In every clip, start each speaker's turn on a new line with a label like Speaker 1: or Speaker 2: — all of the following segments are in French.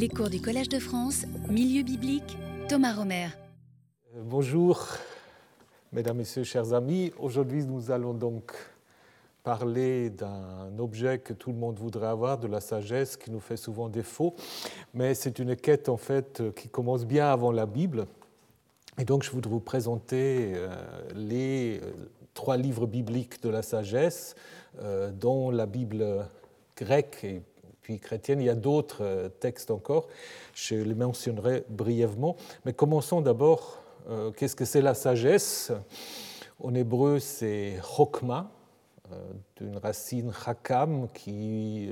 Speaker 1: Les cours du Collège de France, Milieu biblique, Thomas Romer.
Speaker 2: Euh, bonjour, mesdames, messieurs, chers amis. Aujourd'hui, nous allons donc parler d'un objet que tout le monde voudrait avoir, de la sagesse, qui nous fait souvent défaut. Mais c'est une quête, en fait, qui commence bien avant la Bible. Et donc, je voudrais vous présenter euh, les euh, trois livres bibliques de la sagesse, dont la Bible grecque et chrétienne. Il y a d'autres euh, textes encore, je les mentionnerai brièvement. Mais commençons d'abord, euh, qu'est-ce que c'est la sagesse? En hébreu, c'est chokma, euh, d'une racine chakam qui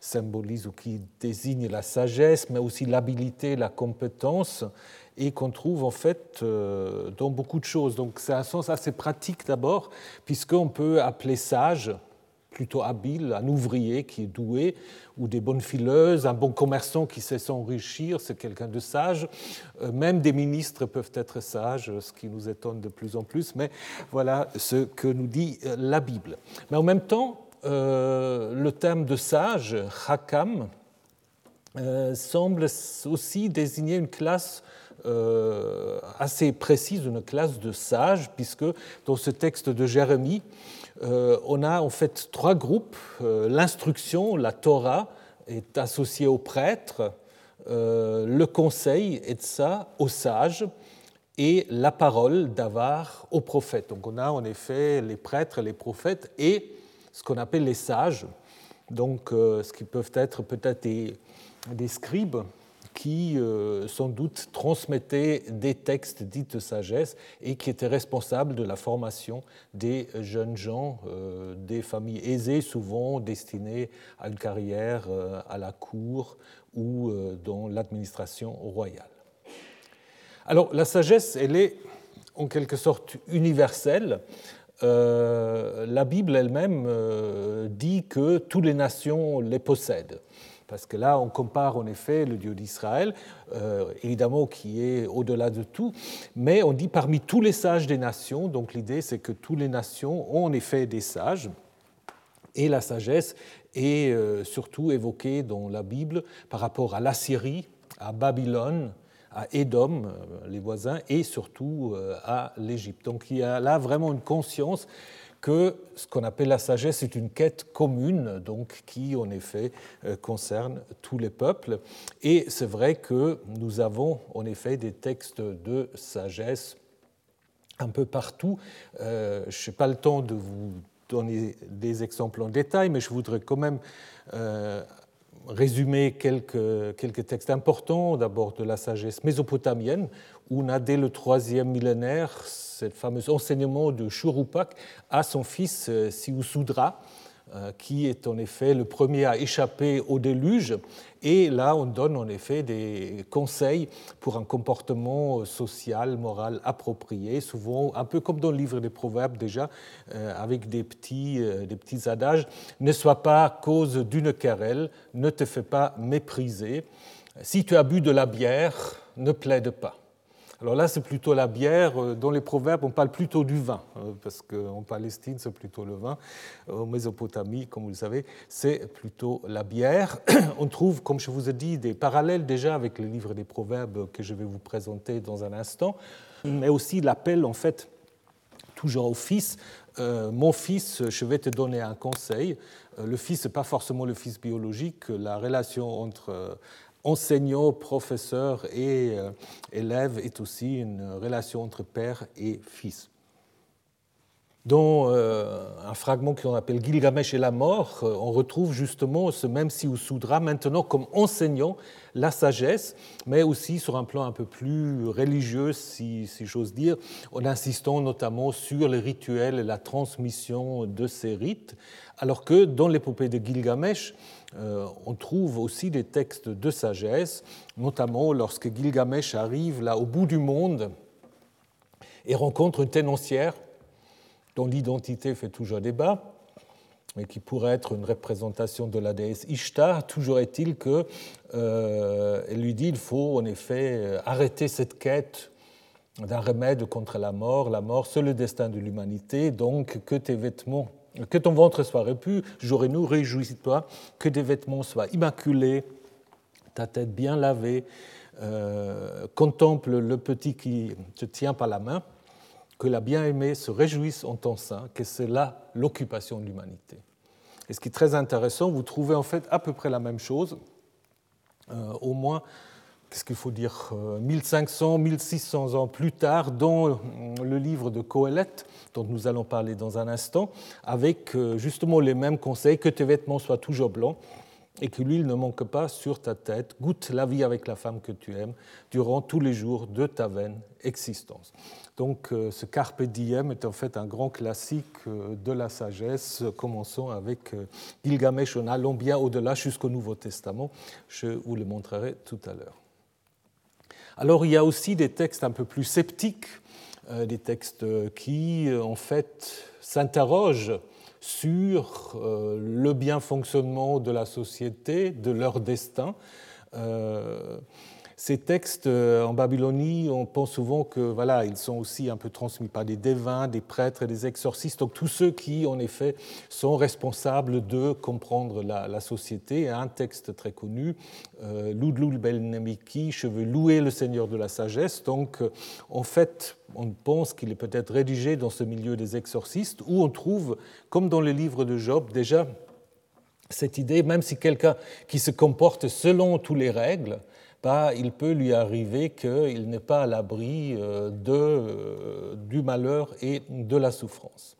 Speaker 2: symbolise ou qui désigne la sagesse, mais aussi l'habilité, la compétence, et qu'on trouve en fait dans beaucoup de choses. Donc c'est un sens assez pratique d'abord, puisqu'on peut appeler sage plutôt habile, un ouvrier qui est doué, ou des bonnes fileuses, un bon commerçant qui sait s'enrichir, c'est quelqu'un de sage. Euh, même des ministres peuvent être sages, ce qui nous étonne de plus en plus, mais voilà ce que nous dit euh, la Bible. Mais en même temps, euh, le terme de sage, hakam, semble aussi désigner une classe assez précise, une classe de sages, puisque dans ce texte de Jérémie, euh, on a en fait trois groupes. Euh, l'instruction, la Torah, est associée aux prêtres, euh, le conseil, et de ça, aux sages, et la parole d'Avar aux prophètes. Donc on a en effet les prêtres, les prophètes et ce qu'on appelle les sages, donc ce qui peuvent être peut-être des scribes, qui euh, sans doute transmettait des textes dits de sagesse et qui étaient responsables de la formation des jeunes gens, euh, des familles aisées souvent destinées à une carrière euh, à la cour ou dans l'administration royale. Alors la sagesse, elle est en quelque sorte universelle. la Bible elle-même dit que toutes les nations les possèdent parce que là, on compare en effet le Dieu d'Israël, euh, évidemment qui est au-delà de tout, mais on dit parmi tous les sages des nations, donc l'idée c'est que toutes les nations ont en effet des sages, et la sagesse est euh, surtout évoquée dans la Bible par rapport à l'Assyrie, à Babylone, à Édom, euh, les voisins, et surtout à l'Égypte. Donc il y a là vraiment une conscience que ce qu'on appelle la sagesse est une quête commune, donc qui en effet euh, concerne tous les peuples. Et c'est vrai que nous avons en effet des textes de sagesse un peu partout. Euh, je n'ai pas le temps de vous donner des exemples en détail, mais je voudrais quand même euh, résumer quelques, quelques textes importants, d'abord de la sagesse mésopotamienne, on a dès le troisième millénaire ce fameux enseignement de Shurupak à son fils euh, Siusudra, euh, qui est en effet le premier à échapper au déluge. Et là, on donne en effet des conseils pour un comportement social, moral approprié, souvent un peu comme dans le livre des Proverbes déjà, euh, avec des petits, des petits adages. Ne sois pas cause d'une querelle, ne te fais pas mépriser. Si tu as bu de la bière, ne plaide pas. Alors là, c'est plutôt la bière. Euh, dans les proverbes, on parle plutôt du vin, euh, parce qu'en Palestine, c'est plutôt le vin. En Mésopotamie, comme vous le savez, c'est plutôt la bière. On trouve, comme je vous ai dit, des parallèles déjà avec le livre des proverbes que je vais vous présenter dans un instant, mais aussi l'appel, en fait, toujours au fils. Euh, mon fils, je vais te donner un conseil. le fils, n'est pas forcément le fils biologique. La relation entre enseignant, professeur et euh, élève est aussi une relation entre père et fils. Dans euh, un fragment qu'on appelle Gilgamesh et la mort, euh, on retrouve justement ce même Siusudra maintenant comme enseignant la sagesse, mais aussi sur un plan un peu plus religieux, si, j'ose dire, en insistant notamment sur les rituels et la transmission de ces rites, alors que dans l'épopée de Gilgamesh, euh, on trouve aussi des textes de sagesse, notamment lorsque Gilgamesh arrive là au bout du monde et rencontre une ténoncière dont l'identité fait toujours débat, mais qui pourrait être une représentation de la déesse Ishtar. Toujours est-il qu'elle euh, lui dit qu'il faut en effet arrêter cette quête d'un remède contre la mort. La mort, c'est le destin de l'humanité, donc que tes vêtements que ton ventre soit repu, et nous, réjouis-toi, que tes vêtements soient immaculés, ta tête bien lavée, contemple le petit qui te tient par la main, que la bien-aimée se réjouisse en ton sein, que c'est là l'occupation de l'humanité. Et ce qui est très intéressant, vous trouvez en fait à peu près la même chose, au moins qu'est-ce qu'il faut dire, 1500, 1600 ans plus tard, dans le livre de Coëlette, dont nous allons parler dans un instant, avec euh, justement les mêmes conseils, que tes vêtements soient toujours blancs et que l'huile ne manque pas sur ta tête, goûte la vie avec la femme que tu aimes durant tous les jours de ta vaine existence. Donc euh, ce Carpe Diem est en fait un grand classique euh, de la sagesse, commençons avec Gilgamesh en allant bien au-delà jusqu'au Nouveau Testament. Je vous le montrerai tout à l'heure. Alors il y a aussi des textes un peu plus sceptiques, euh, des textes qui euh, en fait s'interrogent sur euh, le bien fonctionnement de la société, de leur destin. Ces textes euh, en Babylonie, on pense souvent que voilà, ils sont aussi un peu transmis par des devins, des prêtres des exorcistes, donc tous ceux qui, en effet, sont responsables de comprendre la, société. Un texte très connu, euh, Ludlul Belnemiki, je veux louer le Seigneur de la sagesse. Donc, euh, en fait, on pense qu'il est peut-être rédigé dans ce milieu des exorcistes, où on trouve, comme dans le livre de Job, déjà cette idée, même si quelqu'un qui se comporte selon toutes les règles, il peut lui arriver qu'il n'est pas à l'abri euh, euh, du malheur et de la souffrance.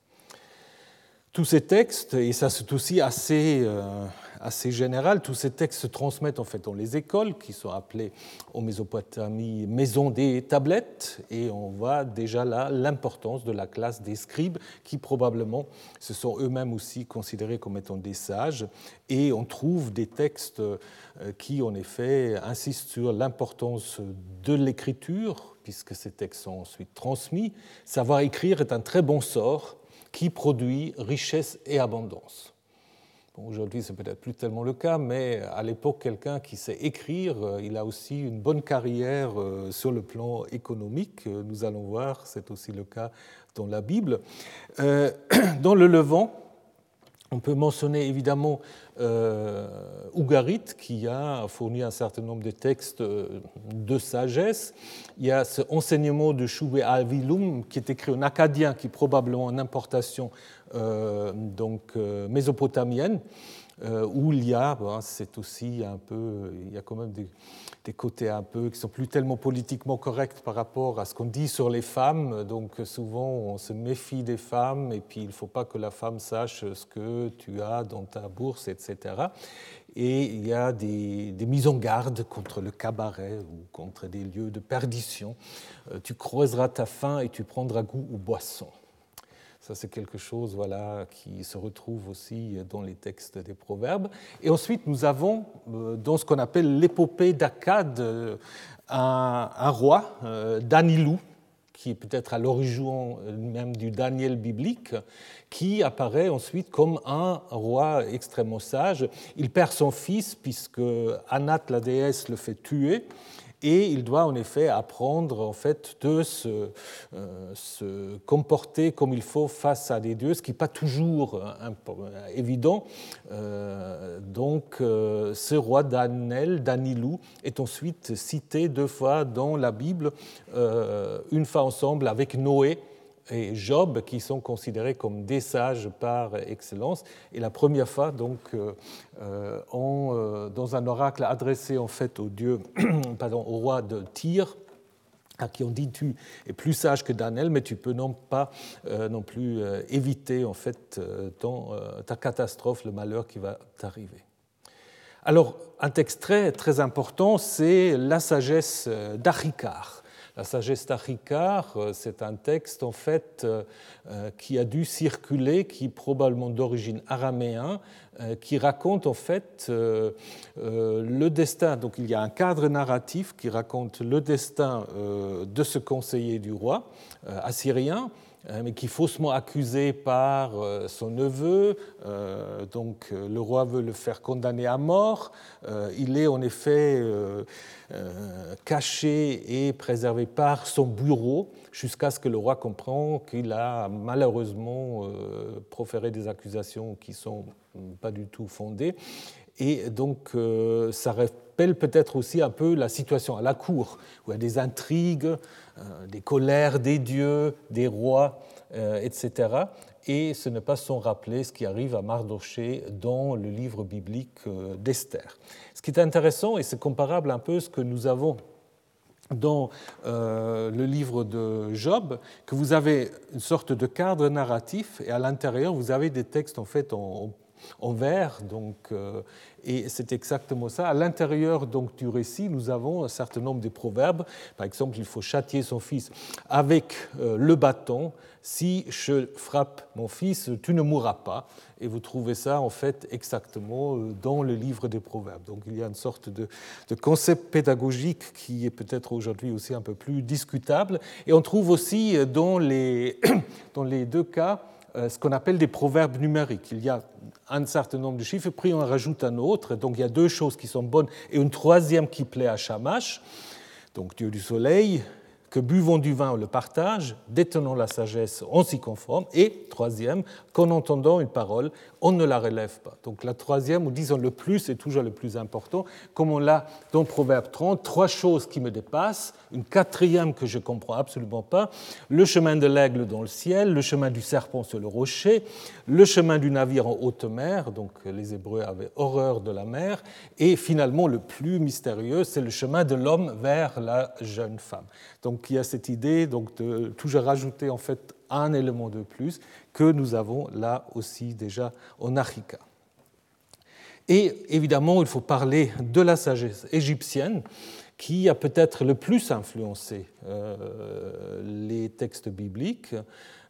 Speaker 2: Tous ces textes, et ça c'est aussi assez, euh, assez général. Tous ces textes se transmettent en fait dans les écoles qui sont appelées en Mésopotamie maison des tablettes et on voit déjà là l'importance de la classe des scribes qui probablement se sont eux-mêmes aussi considérés comme étant des sages et on trouve des textes euh, qui en effet insistent sur l'importance de l'écriture puisque ces textes sont ensuite transmis. Savoir écrire est un très bon sort qui produit richesse et abondance. Aujourd'hui, c'est peut-être plus tellement le cas, mais à l'époque, quelqu'un qui sait écrire, euh, il a aussi une bonne carrière euh, sur le plan économique. Euh, nous allons voir, c'est aussi le cas dans la Bible. Dans le Levant, on peut mentionner évidemment euh, Ougarit, qui a fourni un certain nombre de textes de sagesse. Il y a ce enseignement de Choubé Alvilum, qui est écrit en acadien, qui est probablement en importation donc, mésopotamienne. Euh, où il y a, c'est aussi un peu, il y a quand même des, côtés un peu qui sont plus tellement politiquement corrects par rapport à ce qu'on dit sur les femmes. Donc souvent on se méfie des femmes et puis il ne faut pas que la femme sache ce que tu as dans ta bourse, etc. Et il y a des, des mises en garde contre le cabaret ou contre des lieux de perdition. Euh, tu creuseras ta faim et tu prendras goût aux boissons. Ça, c'est quelque chose voilà, qui se retrouve aussi dans les textes des proverbes. Et ensuite, nous avons euh, dans ce qu'on appelle l'épopée d'Akkad euh, un, roi, euh, Danilou, qui est peut-être à l'origine même du Daniel biblique, qui apparaît ensuite comme un roi extrêmement sage. Il perd son fils puisque Anat, la déesse, le fait tuer et il doit en effet apprendre en fait de se, euh, se, comporter comme il faut face à des dieux, ce qui n'est pas toujours euh, évident. Euh, donc ce roi Danel, Danilou, est ensuite cité deux fois dans la Bible, une fois ensemble avec Noé et Job, qui sont considérés comme des sages par excellence. Et la première fois, donc, euh, euh, euh, dans un oracle adressé en fait au dieu, pardon, au roi de Tyr, à qui on dit tu es plus sage que Daniel, mais tu peux non pas non plus éviter en fait ta catastrophe, le malheur qui va t'arriver. Alors, un texte très, très important, c'est la sagesse d'Achikar. La sagesse d'Achikar, euh, c'est un texte en fait euh, euh, qui a dû circuler, qui est probablement d'origine araméen, qui raconte en fait le destin. Donc il y a un cadre narratif qui raconte le destin de ce conseiller du roi assyrien mais qui est faussement accusé par son neveu. Donc le roi veut le faire condamner à mort. Il est en effet euh, caché et préservé par son bureau jusqu'à ce que le roi comprenne qu'il a malheureusement euh, proféré des accusations qui ne sont pas du tout fondées. Et donc, ça rappelle peut-être aussi un peu la situation à la cour, où il y a des intrigues, des colères des dieux, des rois, etc et ce n'est pas sans rappeler ce qui arrive à Mardoché dans le livre biblique euh, d'Esther. Ce qui est intéressant, et c'est comparable un peu à ce que nous avons dans euh, le livre de Job, que vous avez une sorte de cadre narratif et à l'intérieur vous avez des textes en fait en, en vers, donc, euh, et c'est exactement ça. À l'intérieur donc du récit, nous avons un certain nombre de proverbes. Par exemple, il faut châtier son fils avec le bâton, si je frappe mon fils, tu ne mourras pas. Et vous trouvez ça en fait exactement euh, dans le livre des Proverbes. Donc il y a une sorte de, concept pédagogique qui est peut-être aujourd'hui aussi un peu plus discutable. Et on trouve aussi euh, dans les, dans les deux cas euh, ce qu'on appelle des proverbes numériques. Il y a un certain nombre de chiffres, puis on rajoute un autre. Donc il y a deux choses qui sont bonnes et une troisième qui plaît à Shamash, donc Dieu du soleil, que buvons du vin, on le partage, détenons la sagesse, on s'y conforme, et troisième, qu'en entendant une parole, on ne la relève pas. Donc la troisième, ou disons le plus, est toujours le plus important, comme on l'a dans Proverbe 30, trois choses qui me dépassent, une quatrième que je ne comprends absolument pas, le chemin de l'aigle dans le ciel, le chemin du serpent sur le rocher, le chemin du navire en haute mer, donc les Hébreux avaient horreur de la mer, et finalement le plus mystérieux, c'est le chemin de l'homme vers la jeune femme. Donc il y a cette idée donc, de toujours rajouter en fait un élément de plus que nous avons là aussi déjà en Africa. Et évidemment, il faut parler de la sagesse égyptienne qui a peut-être le plus influencé euh, les textes bibliques.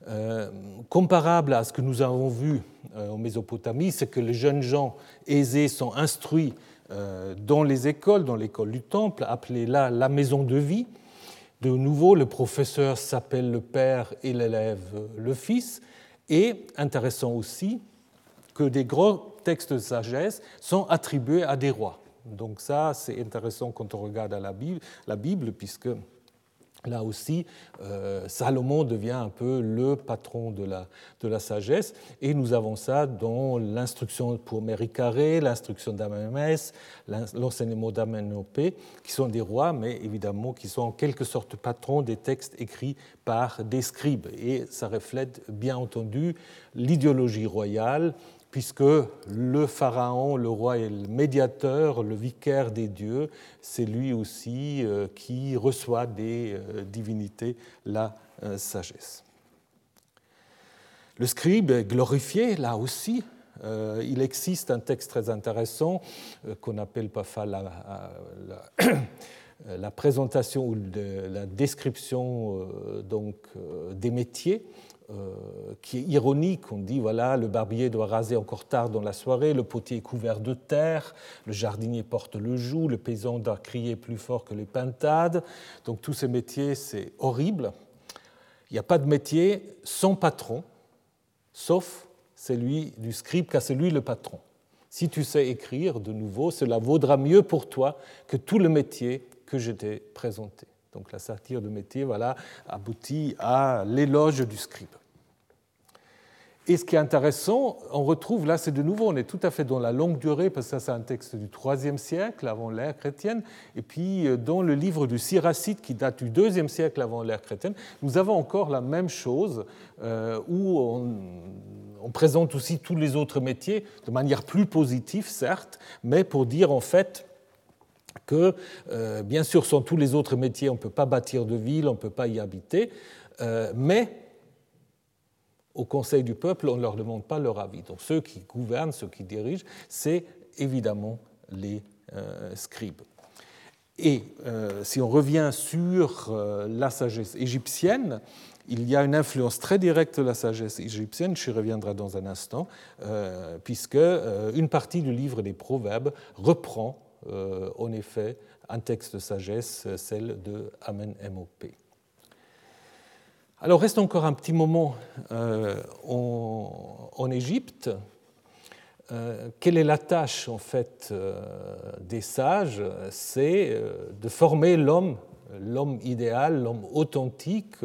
Speaker 2: Euh, comparable à ce que nous avons vu euh, en Mésopotamie, c'est que les jeunes gens aisés sont instruits dans les écoles, dans l'école du temple, appelée là la maison de vie, de nouveau, le professeur s'appelle le père et l'élève le fils. Et intéressant aussi que des gros textes de sagesse sont attribués à des rois. Donc ça, c'est intéressant quand on regarde la Bible puisque Là aussi, euh, Salomon devient un peu le patron de la, de la sagesse, et nous avons ça dans l'instruction pour Méricaré, l'instruction d'Amamès, l'enseignement d'Amenopé, qui sont des rois, mais évidemment qui sont en quelque sorte patrons des textes écrits par des scribes. Et ça reflète bien entendu l'idéologie royale puisque le pharaon, le roi est le médiateur, le vicaire des dieux, c'est lui aussi euh, qui reçoit des euh, divinités la euh, sagesse. Le scribe est glorifié, là aussi. Il existe un texte très intéressant qu'on appelle parfois la, la, présentation ou la description donc, des métiers qui est ironique. On dit voilà, le barbier doit raser encore tard dans la soirée, le potier est couvert de terre, le jardinier porte le joug, le paysan doit crier plus fort que les pintades. Donc tous ces métiers, c'est horrible. Il n'y a pas de métier sans patron, sauf celui du scribe, car c'est lui le patron. Si tu sais écrire de nouveau, cela vaudra mieux pour toi que tout le métier que je t'ai présenté. Donc la satire de métier voilà, aboutit à l'éloge du scribe. Et ce qui est intéressant, on retrouve là, c'est de nouveau, on est tout à fait dans la longue durée, parce que ça c'est un texte du IIIe siècle avant l'ère chrétienne, et puis euh, dans le livre du Siracide qui date du IIe siècle avant l'ère chrétienne, nous avons encore la même chose, euh, où on, on, présente aussi tous les autres métiers de manière plus positive, certes, mais pour dire en fait que, euh, bien sûr, sans tous les autres métiers, on ne peut pas bâtir de ville, on ne peut pas y habiter, mais au Conseil du peuple, on ne leur demande pas leur avis. Donc ceux qui gouvernent, ceux qui dirigent, c'est évidemment les euh, scribes. Et euh, si on revient sur euh, la sagesse égyptienne, il y a une influence très directe de la sagesse égyptienne, je reviendrai dans un instant, puisque une partie du livre des Proverbes reprend en effet un texte de sagesse, celle de Amen MOP. Alors reste encore un petit moment euh, en, Égypte. Euh, quelle est la tâche en fait euh, des sages? C'est de former l'homme, l'homme idéal, l'homme authentique,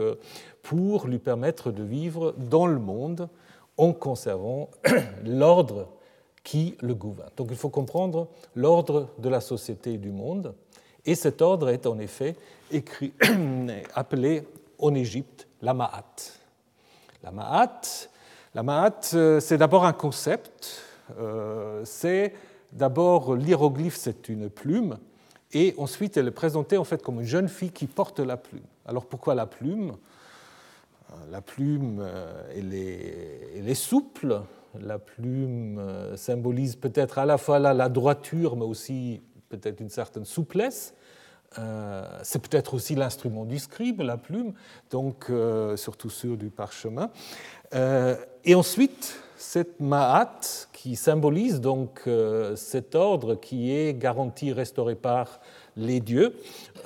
Speaker 2: pour lui permettre de vivre dans le monde en conservant l'ordre qui le gouverne. Donc il faut comprendre l'ordre de la société et du monde. Et cet ordre est en effet écrit, appelé en Égypte la Ma'at. La Ma'at, la Ma'at euh, c'est d'abord un concept, euh, c'est d'abord l'hiéroglyphe, c'est une plume, et ensuite elle est présentée en fait comme une jeune fille qui porte la plume. Alors pourquoi la plume? La plume, euh, est, elle est, souple, la plume symbolise peut-être à la fois la droiture, mais aussi peut-être une certaine souplesse. Euh, c'est peut-être aussi l'instrument du scribe, la plume, donc euh, surtout sur du parchemin. Euh, et ensuite, cette ma'at qui symbolise donc cet ordre qui est garanti, restauré par les dieux,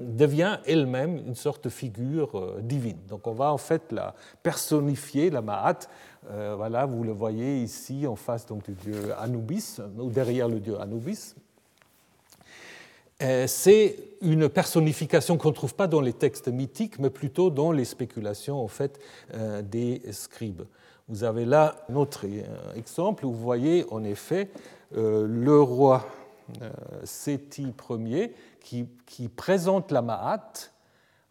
Speaker 2: devient elle-même une sorte de figure divine. Donc on va en fait la personnifier, la ma'at. voilà, vous le voyez ici en face donc, du dieu Anubis, ou derrière le dieu Anubis, euh, c'est une personnification qu'on ne trouve pas dans les textes mythiques, mais plutôt dans les spéculations en fait, euh, des scribes. Vous avez là un autre euh, exemple où vous voyez en effet le roi Séti Ier qui, qui, présente la Ma'at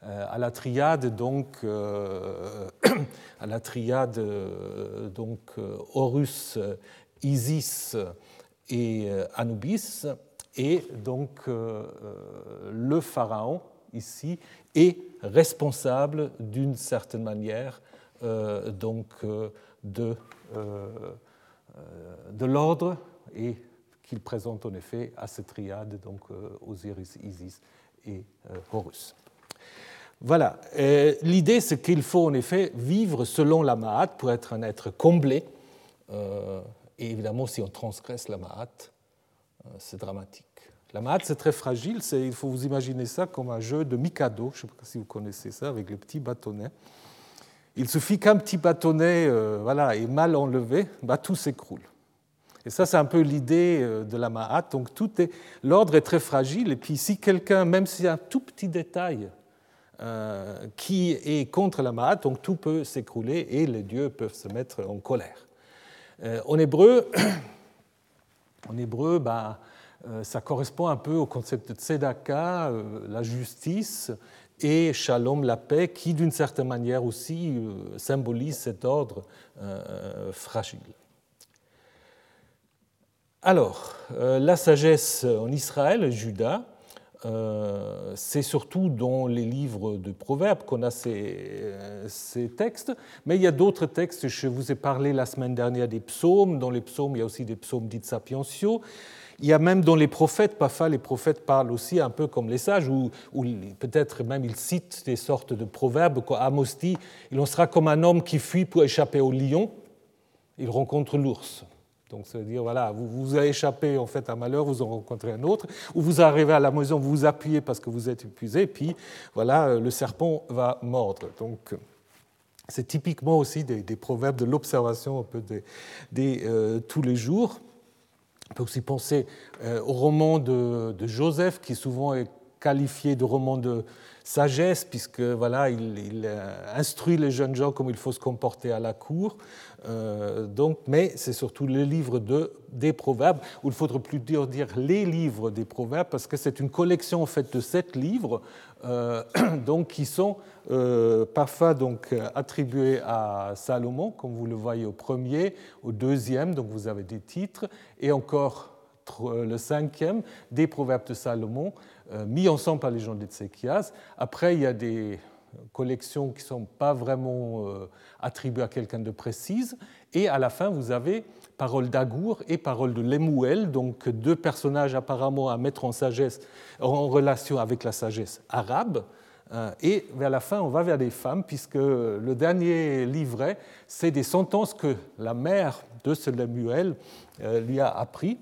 Speaker 2: à la triade donc à la triade donc Horus, Isis et Anubis et donc euh, euh, le pharaon, ici, est responsable d'une certaine manière euh, donc, de, de l'ordre et qu'il présente en effet à cette triade, donc Osiris, Isis et Horus. Voilà, l'idée c'est qu'il faut en effet vivre selon la Ma'at pour être un être comblé. et évidemment, si on transgresse la Ma'at, euh, c'est dramatique. La Mahat, c'est très fragile. Il faut vous imaginer ça comme un jeu de Mikado. Je ne sais pas si vous connaissez ça, avec les petits bâtonnets. Il suffit qu'un petit bâtonnet euh, voilà, est mal enlevé, bah, tout s'écroule. Et ça, c'est un peu l'idée euh, de la Mahat. Donc, tout est, l'ordre est très fragile. Et puis, si quelqu'un, même si un tout petit détail qui est contre la Mahat, donc tout peut s'écrouler et les dieux peuvent se mettre en colère. en hébreu, En hébreu, bah, euh, ça correspond un peu au concept de tzedaka, euh, la justice, et shalom, la paix, qui d'une certaine manière aussi euh, symbolise cet ordre fragile. Alors, la sagesse en Israël, Judas, c'est surtout dans les livres de Proverbes qu'on a ces, ces, textes, mais il y a d'autres textes, je vous ai parlé la semaine dernière des psaumes, dans les psaumes il y a aussi des psaumes dits sapientiaux, il y a même dans les prophètes, parfois les prophètes parlent aussi un peu comme les sages, ou, peut-être même ils citent des sortes de proverbes. Amos dit Il en sera comme un homme qui fuit pour échapper au lion, il rencontre l'ours. Donc, veut dire, voilà, vous, vous échappé en fait à un malheur, vous en rencontrez un autre, ou vous arrivez à la maison, vous vous appuyez parce que vous êtes épuisé, puis voilà, le serpent va mordre. Donc, c'est typiquement aussi des, proverbes de l'observation un peu des, euh, tous les jours. On peut aussi penser euh, au roman de, Joseph, qui souvent est qualifié de roman de sagesse, puisque voilà, il, euh, instruit les jeunes gens comme il faut se comporter à la cour. Euh, donc, mais c'est surtout le livre de, des proverbes, ou il faudrait plus dire, les livres des proverbes, parce que c'est une collection en fait de sept livres, donc qui sont parfois donc attribués à Salomon, comme vous le voyez au premier, au deuxième, donc vous avez des titres, et encore le cinquième des proverbes de Salomon, euh, mis ensemble par les gens d'Etséchias. Après, il y a des collections qui ne sont pas vraiment euh, attribuées à quelqu'un de précise. Et à la fin, vous avez parole d'Agour et parole de Lemuel, donc deux personnages apparemment à mettre en, sagesse, en relation avec la sagesse arabe. Euh, et vers la fin, on va vers des femmes, puisque le dernier livret, c'est des sentences que la mère de ce Lemuel lui a appris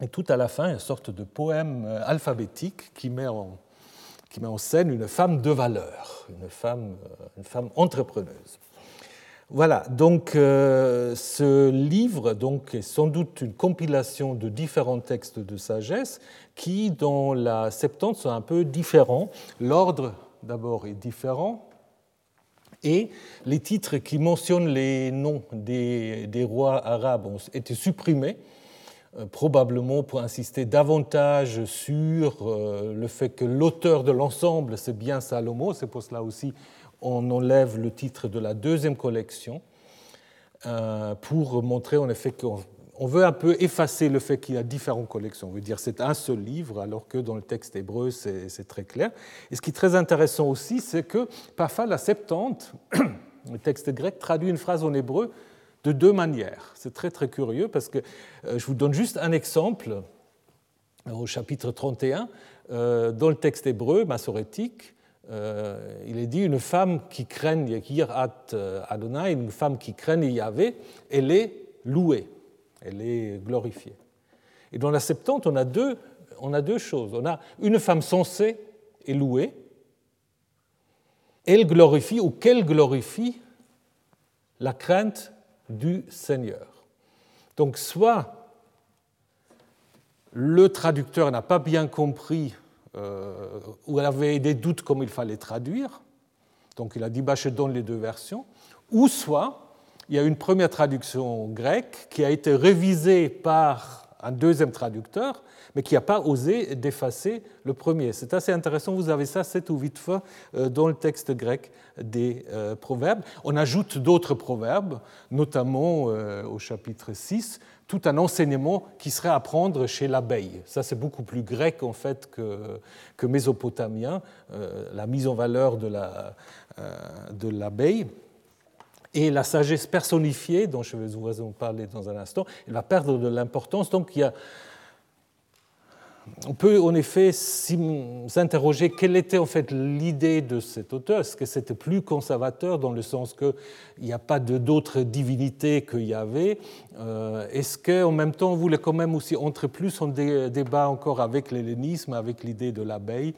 Speaker 2: et tout à la fin, une sorte de poème euh, alphabétique qui met en, qui met en scène une femme de valeur, une femme, euh, une femme entrepreneuse. Voilà, donc euh, ce livre donc, est sans doute une compilation de différents textes de sagesse qui, dans la Septante, sont un peu différents. L'ordre, d'abord, est différent, Et les titres qui mentionnent les noms des, des rois arabes ont été supprimés probablement pour insister davantage sur euh, le fait que l'auteur de l'ensemble, c'est bien Salomon. C'est pour cela aussi on enlève le titre de la deuxième collection euh, pour montrer en effet qu'on veut un peu effacer le fait qu'il y a différentes collections. On veut dire c'est un seul livre, alors que dans le texte hébreu, c'est très clair. Et ce qui est très intéressant aussi, c'est que parfois la Septante, le texte grec, traduit une phrase en hébreu de deux manières. C'est très très curieux parce que euh, je vous donne juste un exemple euh, au chapitre 31. Euh, dans le texte hébreu massorétique, il est dit une femme qui craigne Yirat Adonai, une femme qui craigne Yahvé, elle est louée, elle est glorifiée. Et dans la Septante, on a deux, on a deux choses. On a une femme censée et louée, elle glorifie ou qu'elle glorifie la crainte du Seigneur. Donc soit le traducteur n'a pas bien compris euh, ou avait des doutes comme il fallait traduire, donc il a dit bah, je donne les deux versions, ou soit il y a une première traduction grecque qui a été révisée par un deuxième traducteur mais qui n'a pas osé d'effacer le premier. C'est assez intéressant, vous avez ça sept ou huit fois euh, dans le texte grec des euh, proverbes. On ajoute d'autres proverbes, notamment euh, au chapitre 6, tout un enseignement qui serait à prendre chez l'abeille. Ça, c'est beaucoup plus grec en fait que, que mésopotamien, la mise en valeur de l'abeille. La, et la sagesse personnifiée, dont je vais vous parler dans un instant, elle va perdre de l'importance. Donc il y a on peut en effet s'interroger quelle était en fait l'idée de cet auteur. Est-ce que c'était plus conservateur dans le sens qu'il n'y a pas d'autres divinités qu'il y avait euh, Est-ce qu'en même temps on voulait quand même aussi entrer plus en débat encore avec l'hellénisme, avec l'idée de l'abeille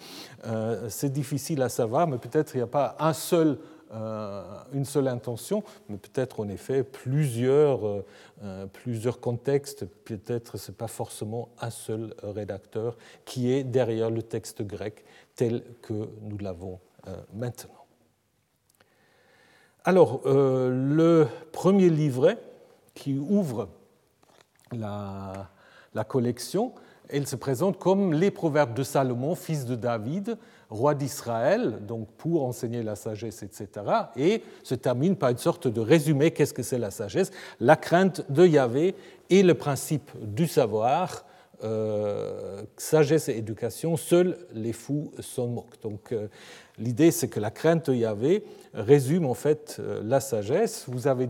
Speaker 2: euh, C'est difficile à savoir, mais peut-être il n'y a pas un seul une seule intention, mais peut-être en effet plusieurs, euh, euh, plusieurs contextes, peut-être ce n'est pas forcément un seul rédacteur qui est derrière le texte grec tel que nous l'avons maintenant. Alors, le premier livret qui ouvre la, la collection, elle se présente comme les proverbes de Salomon, fils de David, roi d'Israël, donc pour enseigner la sagesse, etc. Et se termine par une sorte de résumé, qu'est-ce que c'est la sagesse? La crainte de Yahvé et le principe du savoir, euh, sagesse et éducation, seuls les fous s'en moquent. Donc euh, l'idée c'est que la crainte de Yahvé résume en fait euh, la sagesse. Vous avez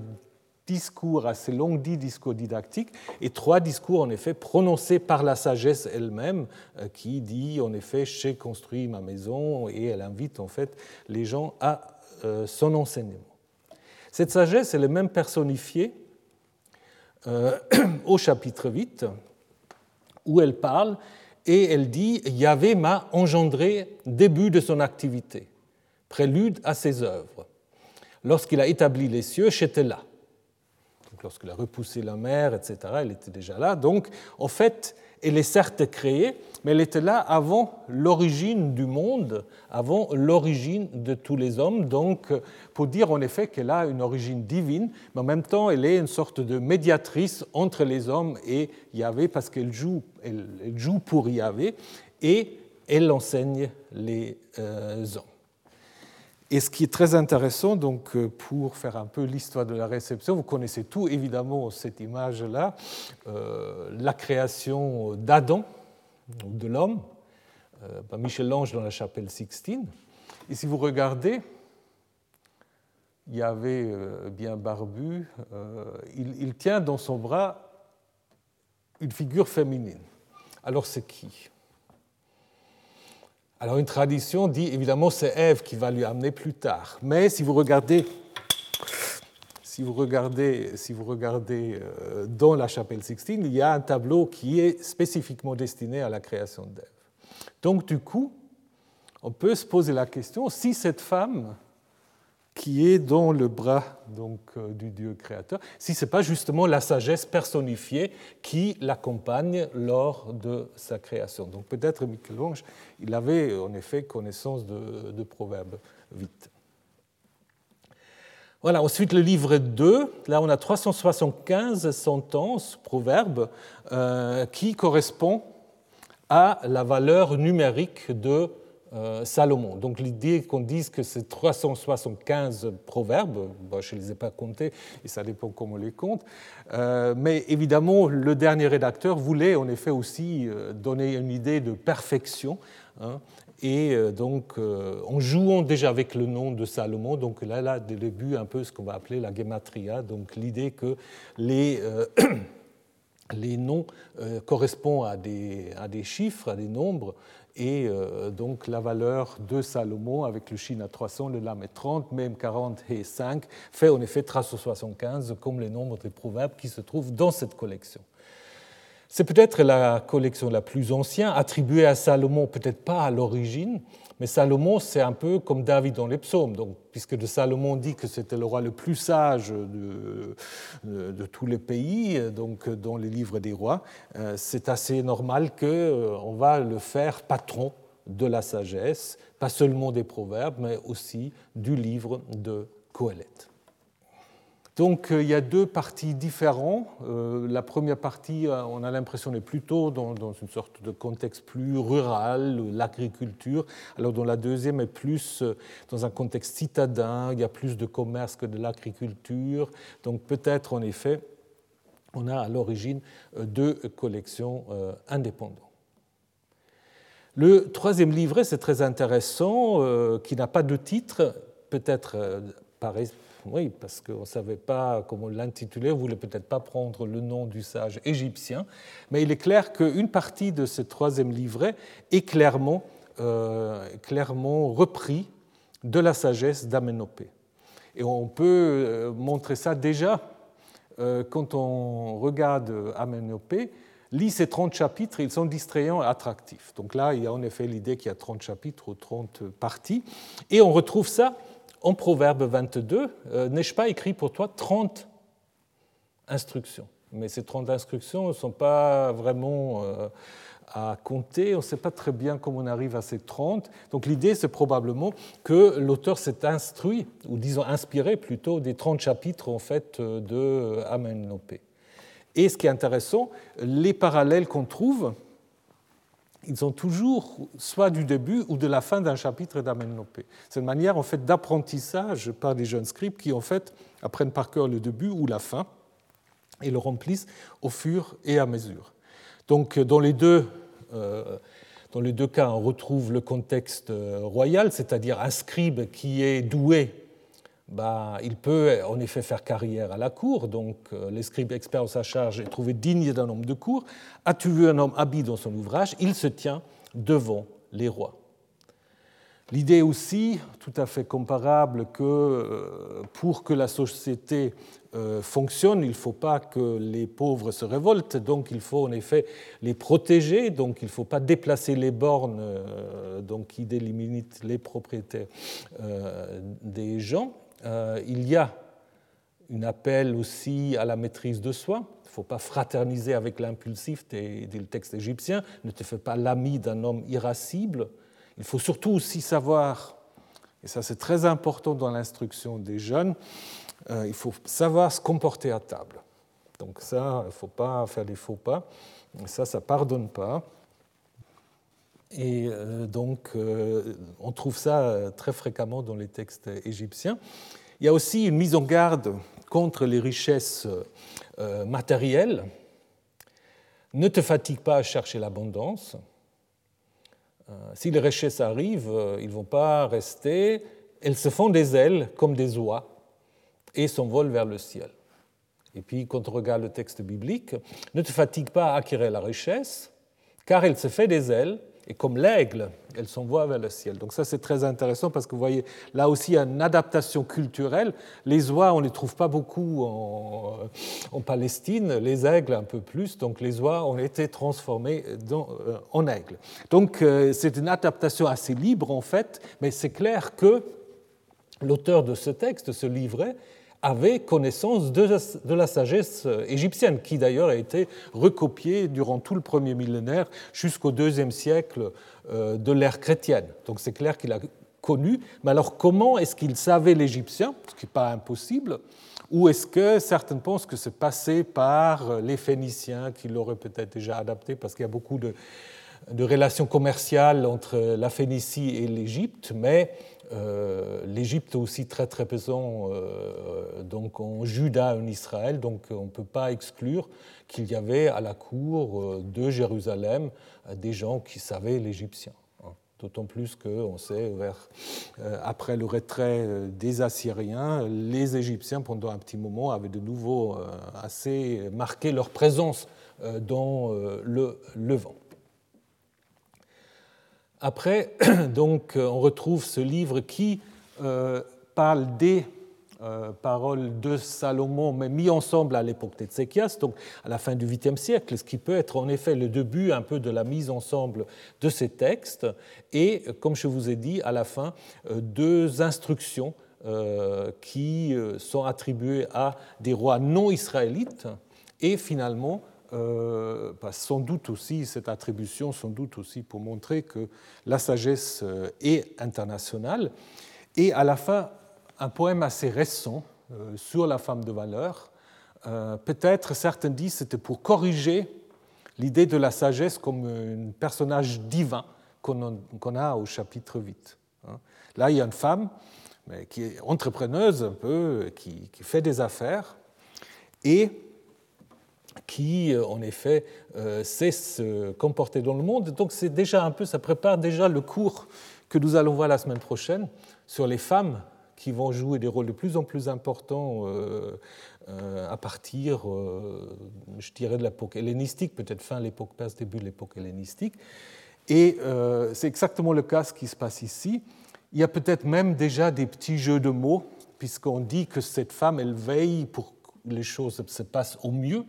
Speaker 2: discours assez longs, dix discours didactiques, et trois discours en effet prononcés par la sagesse elle-même, euh, qui dit en effet j'ai construit ma maison, et elle invite en fait les gens à euh, son enseignement. Cette sagesse, elle est même personnifiée euh, au chapitre 8, où elle parle et elle dit Yahvé m'a engendré début de son activité, prélude à ses œuvres. Lorsqu'il a établi les cieux, j'étais là lorsqu'elle a repoussé la mer, etc., elle était déjà là. Donc, en fait, elle est certes créée, mais elle était là avant l'origine du monde, avant l'origine de tous les hommes. Donc, pour dire en effet qu'elle a une origine divine, mais en même temps, elle est une sorte de médiatrice entre les hommes et Yahvé, parce qu'elle joue, elle, joue pour Yahvé et elle enseigne les euh, hommes. Et ce qui est très intéressant, donc, euh, pour faire un peu l'histoire de la réception, vous connaissez tout évidemment cette image-là, euh, la création d'Adam, de l'homme, euh, Michel-Ange dans la chapelle Sixtine. Et si vous regardez, il y avait bien barbu, il tient dans son bras une figure féminine. Alors c'est qui? Alors une tradition dit évidemment c'est Ève qui va lui amener plus tard. Mais si vous regardez, si vous regardez, si vous regardez euh, dans la chapelle Sixtine, il y a un tableau qui est spécifiquement destiné à la création d'Ève. Donc du coup, on peut se poser la question si cette femme qui est dans le bras donc, euh, du Dieu créateur, si ce n'est pas justement la sagesse personnifiée qui l'accompagne lors de sa création. Donc peut-être Michel-Ange, il avait en effet connaissance de, de Proverbe 8. Voilà, ensuite le livre 2, là on a 375 sentences, proverbes, euh, qui correspondent à la valeur numérique de Salomon. Donc l'idée qu'on dise que c'est 375 proverbes, je ne les ai pas comptés et ça dépend comment on les compte, euh, mais évidemment le dernier rédacteur voulait en effet aussi euh, donner une idée de perfection. Hein, et donc en jouant déjà avec le nom de Salomon, donc là, là, dès le début, un peu ce qu'on va appeler la gematria, donc l'idée que les, les noms correspondent à des, à des chiffres, à des nombres, et euh, donc la valeur de Salomon avec le Chine à 300, le Lam est 30, même 40 et 5 fait en effet 375 comme les nombres des proverbes qui se trouvent dans cette collection. C'est peut-être la collection la plus ancienne, attribuée à Salomon, peut-être pas à l'origine, mais Salomon, c'est un peu comme David dans les psaumes. Donc, puisque de Salomon dit que c'était le roi le plus sage de, tous les pays, donc dans les livres des rois, euh, c'est assez normal qu'on euh, va le faire patron de la sagesse, pas seulement des proverbes, mais aussi du livre de Coëlette. Donc euh, il y a deux parties différentes. Euh, la première partie, euh, on a l'impression, est plutôt dans, une sorte de contexte plus rural, l'agriculture, alors dans la deuxième est plus dans un contexte citadin, il y a plus de commerce que de l'agriculture. Donc peut-être en effet, on a à l'origine deux collections indépendantes. Le troisième livret, c'est très intéressant, qui n'a pas de titre, peut-être pareil oui, parce qu'on ne savait pas comment l'intituler, on ne voulait peut-être pas prendre le nom du sage égyptien, mais il est clair qu'une partie de ce troisième livret est clairement, euh, clairement repris de la sagesse d'Amenopée. Et on peut euh, montrer ça déjà euh, quand on regarde Amenopée, lit ces 30 chapitres, ils sont distrayants et attractifs. Donc là, il y a en effet l'idée qu'il y a 30 chapitres ou 30 parties. Et on retrouve ça en Proverbe 22, euh, n'ai-je pas écrit pour toi 30 instructions? Mais ces 30 instructions ne sont pas vraiment euh, à compter, on ne sait pas très bien comment on arrive à ces 30. Donc l'idée, c'est probablement que l'auteur s'est instruit, ou disons inspiré plutôt, des 30 chapitres en fait, de Amenopée. Et ce qui est intéressant, les parallèles qu'on trouve, ils sont toujours soit du début ou de la fin d'un chapitre d'Amenopée. C'est une manière en fait d'apprentissage par des jeunes scribes qui en fait apprennent par cœur le début ou la fin et le remplissent au fur et à mesure. Donc dans les deux, euh, dans les deux cas, on retrouve le contexte euh, royal, c'est-à-dire un scribe qui est doué bah, il peut en effet faire carrière à la cour, donc euh, les scribes experts en sa charge est trouvé digne d'un homme de cour. As-tu vu un homme habile dans son ouvrage Il se tient devant les rois. L'idée aussi, tout à fait comparable, que euh, pour que la société euh, fonctionne, il ne faut pas que les pauvres se révoltent, donc il faut en effet les protéger, donc il ne faut pas déplacer les bornes donc qui délimitent les propriétaires des gens. Euh, il y a un appel aussi à la maîtrise de soi. Il ne faut pas fraterniser avec l'impulsif, dit le texte égyptien. Ne te fais pas l'ami d'un homme irascible. Il faut surtout aussi savoir, et ça c'est très important dans l'instruction des jeunes, euh, il faut savoir se comporter à table. Donc ça, il ne faut pas faire des faux pas. Ça, ça ne pardonne pas. Et euh, donc, euh, on trouve ça euh, très fréquemment dans les textes égyptiens. Il y a aussi une mise en garde contre les richesses matérielles. Ne te fatigue pas à chercher l'abondance. Si les richesses arrivent, ils ne vont pas rester. Elles se font des ailes comme des oies et s'envolent vers le ciel. Et puis, quand on regarde le texte biblique, ne te fatigue pas à acquérir la richesse, car elle se fait des ailes et comme l'aigle, elle s'envoie vers le ciel. Donc ça, c'est très intéressant parce que vous voyez, là aussi, il y a une adaptation culturelle. Les oies, on ne les trouve pas beaucoup en, Palestine, les aigles un peu plus. Donc les oies ont été transformées euh, en aigles. Donc euh, c'est une adaptation assez libre, en fait, mais c'est clair que l'auteur de ce texte, ce livret, avait connaissance de la sagesse égyptienne, qui d'ailleurs a été recopiée durant tout le premier millénaire jusqu'au deuxième siècle euh, de l'ère chrétienne. Donc c'est clair qu'il a connu. Mais alors comment est-ce qu'ils savaient l'égyptien, ce qui n'est pas impossible, ou est-ce que certains pensent que c'est passé par les Phéniciens qui l'auraient peut-être déjà adapté, parce qu'il y a beaucoup de, de relations commerciales entre la Phénicie et l'Égypte, mais euh, L'Égypte aussi très très présent euh, donc en Juda en Israël, donc on ne peut pas exclure qu'il y avait à la cour euh, de Jérusalem des gens qui savaient l'égyptien. Hein. D'autant plus qu'on sait, après le retrait des Assyriens, les Égyptiens, pendant un petit moment, avaient de nouveau assez marqué leur présence dans le Levant. Après, donc, euh, on retrouve ce livre qui euh, parle des euh, paroles de Salomon, mais mis ensemble à l'époque d'Ézéchias, donc à la fin du 8e siècle, ce qui peut être en effet le début un peu de la mise ensemble de ces textes, et comme je vous ai dit, à la fin, deux instructions qui sont attribuées à des rois non israélites, et finalement euh, bah, sans doute aussi, cette attribution, sans doute aussi pour montrer que la sagesse euh, est internationale. Et à la fin, un poème assez récent euh, sur la femme de valeur. Peut-être certains disent c'était pour corriger l'idée de la sagesse comme un personnage divin qu'on a au chapitre 8. Hein. Là, il y a une femme qui est entrepreneuse un peu, qui, qui fait des affaires, et qui, euh, en effet, euh, sait se comporter dans le monde. Donc, c'est déjà un peu, ça prépare déjà le cours que nous allons voir la semaine prochaine sur les femmes qui vont jouer des rôles de plus en plus importants euh, à partir, je dirais, de l'époque hellénistique, peut-être fin l'époque perse, début de l'époque hellénistique. Et c'est exactement le cas ce qui se passe ici. Il y a peut-être même déjà des petits jeux de mots, puisqu'on dit que cette femme, elle veille pour que les choses se passent au mieux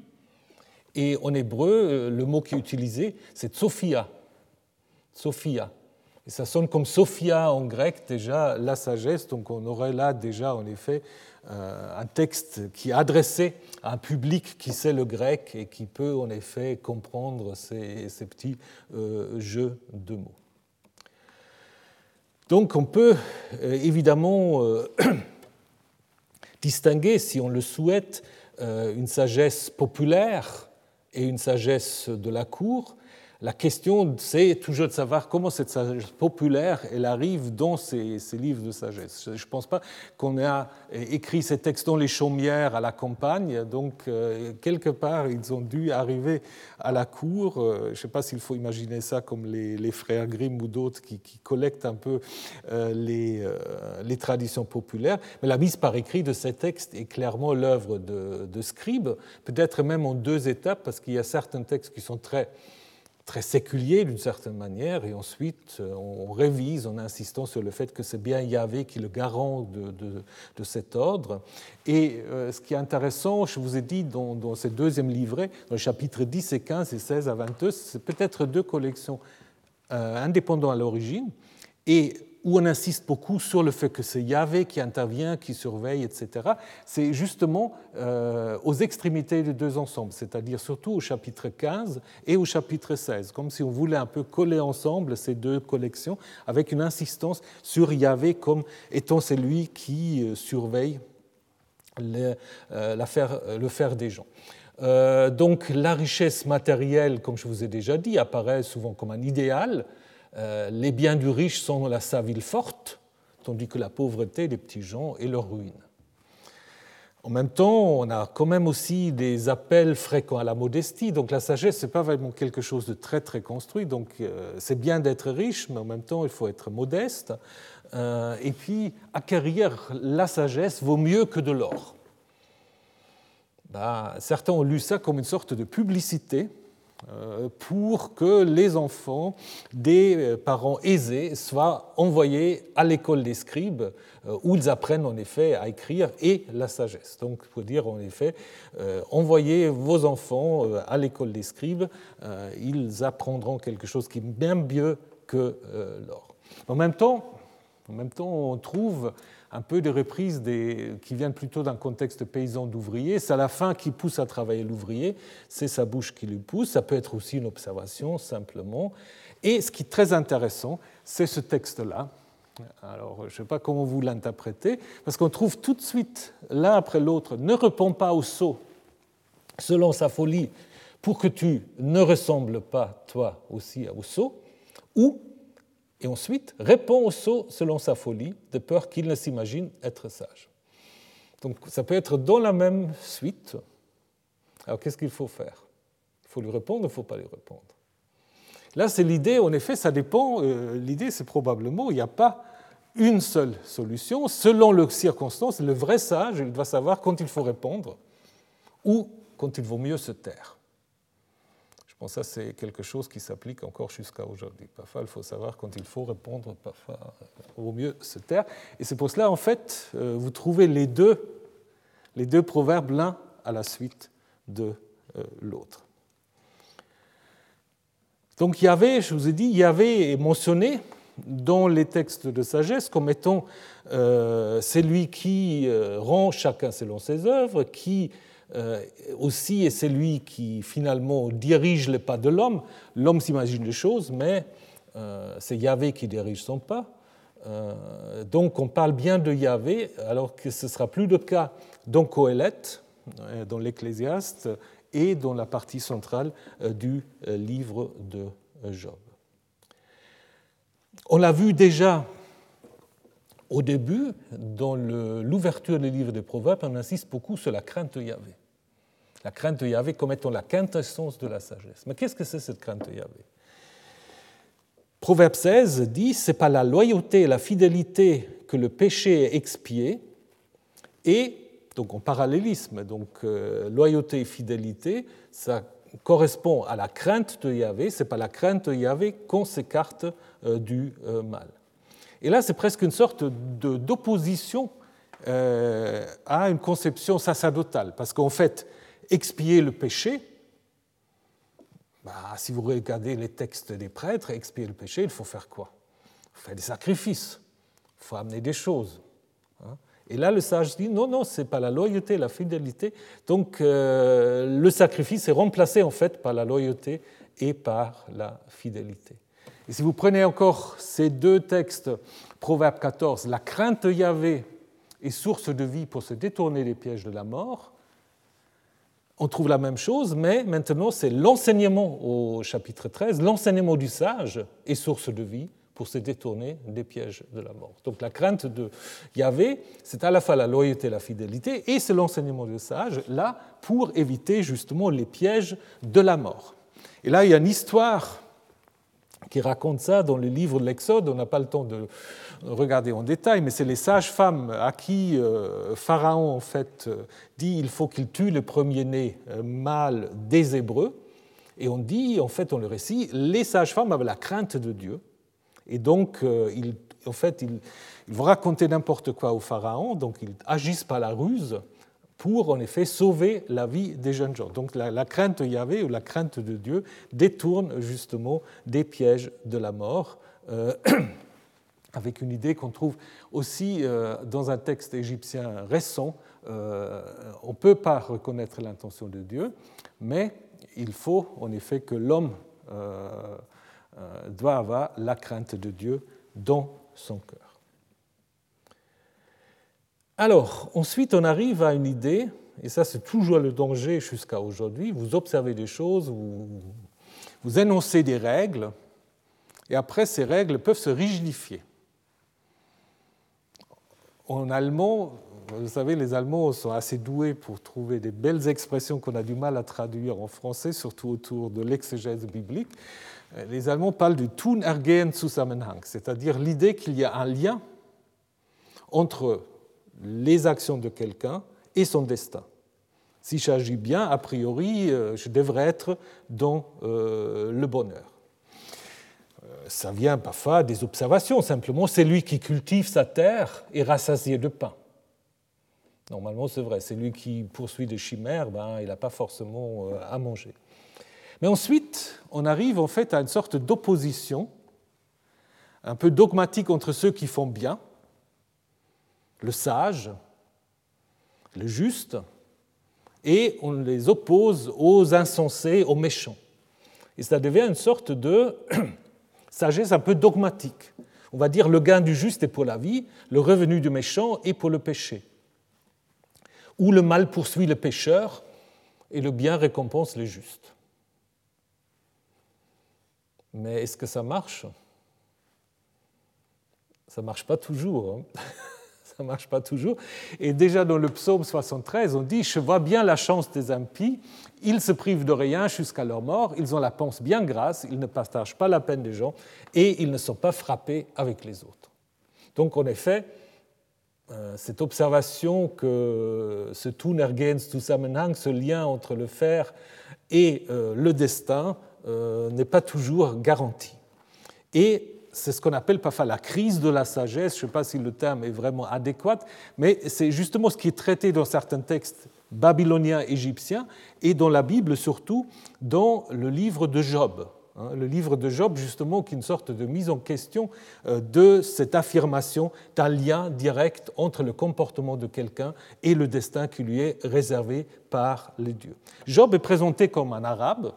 Speaker 2: et en hébreu, euh, le mot qui est utilisé, c'est Sophia. Sophia. Ça sonne comme Sophia en grec, déjà la sagesse. Donc on aurait là déjà, en effet, euh, un texte qui est adressé à un public qui sait le grec et qui peut, en effet, comprendre ces, petits euh, jeux de mots. Donc on peut évidemment distinguer, si on le souhaite, une sagesse populaire et une sagesse de la cour, la question, c'est toujours de savoir comment cette sagesse populaire, elle arrive dans ces, livres de sagesse. Je ne pense pas qu'on ait écrit ces textes dans les chaumières à la campagne, donc euh, quelque part, ils ont dû arriver à la cour. Euh, je ne sais pas s'il faut imaginer ça comme les, frères Grimm ou d'autres qui, collectent un peu euh, les, traditions populaires. Mais la mise par écrit de ces textes est clairement l'œuvre de, de peut-être même en deux étapes, parce qu'il y a certains textes qui sont très très séculier d'une certaine manière, et ensuite euh, on révise en insistant sur le fait que c'est bien Yahvé qui est le garant de, de, cet ordre. Et euh, ce qui est intéressant, je vous ai dit dans, dans ce deuxième livret, dans le chapitre 10 et 15 et 16 à 22, c'est peut-être deux collections euh, indépendantes à l'origine, et où on insiste beaucoup sur le fait que c'est Yahvé qui intervient, qui surveille, etc., c'est justement euh, aux extrémités des deux ensembles, c'est-à-dire surtout au chapitre 15 et au chapitre 16, comme si on voulait un peu coller ensemble ces deux collections avec une insistance sur Yahvé comme étant celui qui euh, surveille euh, le faire des gens. donc la richesse matérielle, comme je vous ai déjà dit, apparaît souvent comme un idéal, euh, les biens du riche sont la sa ville forte, tandis que la pauvreté des petits gens est leur ruine. En même temps, on a quand même aussi des appels fréquents à la modestie. Donc la sagesse, ce n'est pas vraiment quelque chose de très très construit. Donc euh, c'est bien d'être riche, mais en même temps, il faut être modeste. Euh, et puis, acquérir la sagesse vaut mieux que de l'or. Ben, certains ont lu ça comme une sorte de publicité pour que les enfants des euh, parents aisés soient envoyés à l'école des scribes, euh, où ils apprennent en effet à écrire et la sagesse. Donc, pour dire en effet, envoyez vos enfants à l'école des scribes, ils apprendront quelque chose qui est bien mieux que l'or. En même temps, en même temps, on trouve un peu des reprises qui viennent plutôt d'un contexte paysan d'ouvrier. C'est à la fin qui pousse à travailler l'ouvrier, c'est sa bouche qui lui pousse. Ça peut être aussi une observation simplement. Et ce qui est très intéressant, c'est ce texte-là, Alors, je ne sais pas comment vous l'interprétez, parce qu'on trouve tout de suite, l'un après l'autre, ne réponds pas au sot selon sa folie pour que tu ne ressembles pas, toi aussi, au sot, ou, et ensuite, réponds au sot selon sa folie, de peur qu'il ne s'imagine être sage. Donc, ça peut être dans la même suite. Alors, qu'est-ce qu'il faut faire? Il faut lui répondre, il ne faut pas lui répondre? Là, c'est l'idée, en effet, ça dépend. Euh, l'idée, c'est probablement, il n'y a pas une seule solution. Selon les circonstances, le vrai sage, il doit savoir quand il faut répondre ou quand il vaut mieux se taire. Que ça, c'est quelque chose qui s'applique encore jusqu'à aujourd'hui. Parfois, il faut savoir quand il faut répondre, parfois, il vaut mieux se taire. Et c'est pour cela, en fait, euh, vous trouvez les deux, les deux proverbes l'un à la suite de euh, l'autre. Donc Yahvé, je vous ai dit, Yahvé est mentionné dans les textes de sagesse comme étant euh, celui qui euh, rend chacun selon ses œuvres, qui euh, aussi est celui qui finalement dirige les pas de l'homme. L'homme s'imagine les choses, mais c'est Yahvé qui dirige son pas. donc on parle bien de Yahvé, alors que ce sera plus le cas dans Coëlette, dans l'Ecclésiaste, et dans la partie centrale euh, du euh, livre de euh, Job. On l'a vu déjà au début, dans l'ouverture du livre des Proverbes, on insiste beaucoup sur la crainte de Yahvé. La crainte de Yahvé comme étant la quintessence de la sagesse. Mais qu'est-ce que c'est cette crainte de Yahvé? Proverbe 16 dit c'est pas la loyauté et la fidélité que le péché est expié, et donc en parallélisme. Donc euh, loyauté et fidélité, ça correspond à la crainte de Yahvé, ce n'est pas la crainte de Yahvé qu'on s'écarte euh, du euh, mal. Et là, c'est presque une sorte d'opposition à une conception sacerdotale, parce qu'en fait, expier le péché, bah, si vous regardez les textes des prêtres, expier le péché, il faut faire quoi? Il faut faire des sacrifices, il faut amener des choses. Hein. Et là, le sage dit non, non, ce n'est pas la loyauté, la fidélité. Donc, euh, le sacrifice est remplacé en fait par la loyauté et par la fidélité. Et si vous prenez encore ces deux textes, Proverbe 14, la crainte de Yahvé est source de vie pour se détourner des pièges de la mort, on trouve la même chose, mais maintenant c'est l'enseignement au chapitre 13, l'enseignement du sage est source de vie pour se détourner des pièges de la mort. Donc la crainte de Yahvé, c'est à la fois la loyauté la fidélité, et c'est l'enseignement du sage, là, pour éviter justement les pièges de la mort. Et là, il y a une histoire qui raconte ça dans le livre de l'Exode. On n'a pas le temps de regarder en détail, mais c'est les sages-femmes à qui euh, Pharaon en fait euh, dit il faut qu'il tue le premier-né euh, mâle des Hébreux. Et on dit, en fait, dans le récit, les sages-femmes avaient la crainte de Dieu et donc, euh, il, en fait, ils, vont raconter n'importe quoi au pharaon, donc ils agissent par la ruse pour, en effet, sauver la vie des jeunes gens. Donc la, crainte de Yahvé ou la crainte de Dieu détourne justement des pièges de la mort. avec une idée qu'on trouve aussi euh, dans un texte égyptien récent. on ne peut pas reconnaître l'intention de Dieu, mais il faut en effet que l'homme euh, doit avoir la crainte de Dieu dans son cœur. Alors, ensuite, on arrive à une idée, et ça c'est toujours le danger jusqu'à aujourd'hui, vous observez des choses, vous énoncez des règles, et après ces règles peuvent se rigidifier. En allemand, vous savez, les Allemands sont assez doués pour trouver des belles expressions qu'on a du mal à traduire en français, surtout autour de l'exégèse biblique. Euh, les Allemands parlent du Tun ergehen Zusammenhang, c'est-à-dire l'idée qu'il y a un lien entre les actions de quelqu'un et son destin. Si j'agis bien, a priori, euh, je devrais être dans euh, le bonheur. Ça vient parfois des observations, simplement, c'est lui qui cultive sa terre et rassasié de pain. Normalement, c'est vrai, c'est lui qui poursuit des chimères, ben, il n'a pas forcément à manger. Mais ensuite, on arrive en fait à une sorte d'opposition un peu dogmatique entre ceux qui font bien, le sage, le juste, et on les oppose aux insensés, aux méchants. Et ça devient une sorte de sagesse un peu dogmatique, On va dire le gain du juste est pour la vie, le revenu du méchant est pour le péché. Ou le mal poursuit le pécheur et le bien récompense les justes. Mais est-ce que ça marche? Ça ne marche pas toujours. Hein. ça ne marche pas toujours. Et déjà dans le psaume 73, on dit Je vois bien la chance des impies, ils se privent de rien jusqu'à leur mort, ils ont la panse bien grasse, ils ne partagent pas la peine des gens et ils ne sont pas frappés avec les autres. Donc en effet, euh, cette observation que ce Tunergens Zusammenhang, ce lien entre le faire et euh, le destin, euh, n'est pas toujours garanti. Et c'est ce qu'on appelle parfois la crise de la sagesse, je ne sais pas si le terme est vraiment adéquat, mais c'est justement ce qui est traité dans certains textes babyloniens, égyptiens, et dans la Bible surtout, dans le livre de Job. Hein, le livre de Job, justement, qui est une sorte de mise en question euh, de cette affirmation d'un lien direct entre le comportement de quelqu'un et le destin qui lui est réservé par les dieux. Job est présenté comme un arabe,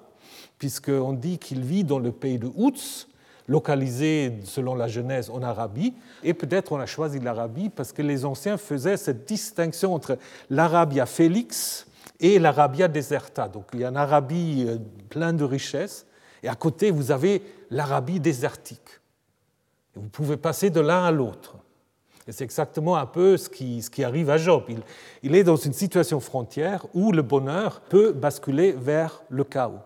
Speaker 2: puisqu'on dit qu'il vit dans le pays de Outs, localisé selon la Genèse en Arabie, et peut-être on a choisi l'Arabie parce que les anciens faisaient cette distinction entre l'Arabia Félix et l'Arabia Deserta. Donc il y a une Arabie euh, pleine de richesses, et à côté, vous avez l'Arabie désertique. vous pouvez passer de l'un à l'autre. Et c'est exactement un peu ce qui, ce qui arrive à Job. Il, il, est dans une situation frontière où le bonheur peut basculer vers le chaos.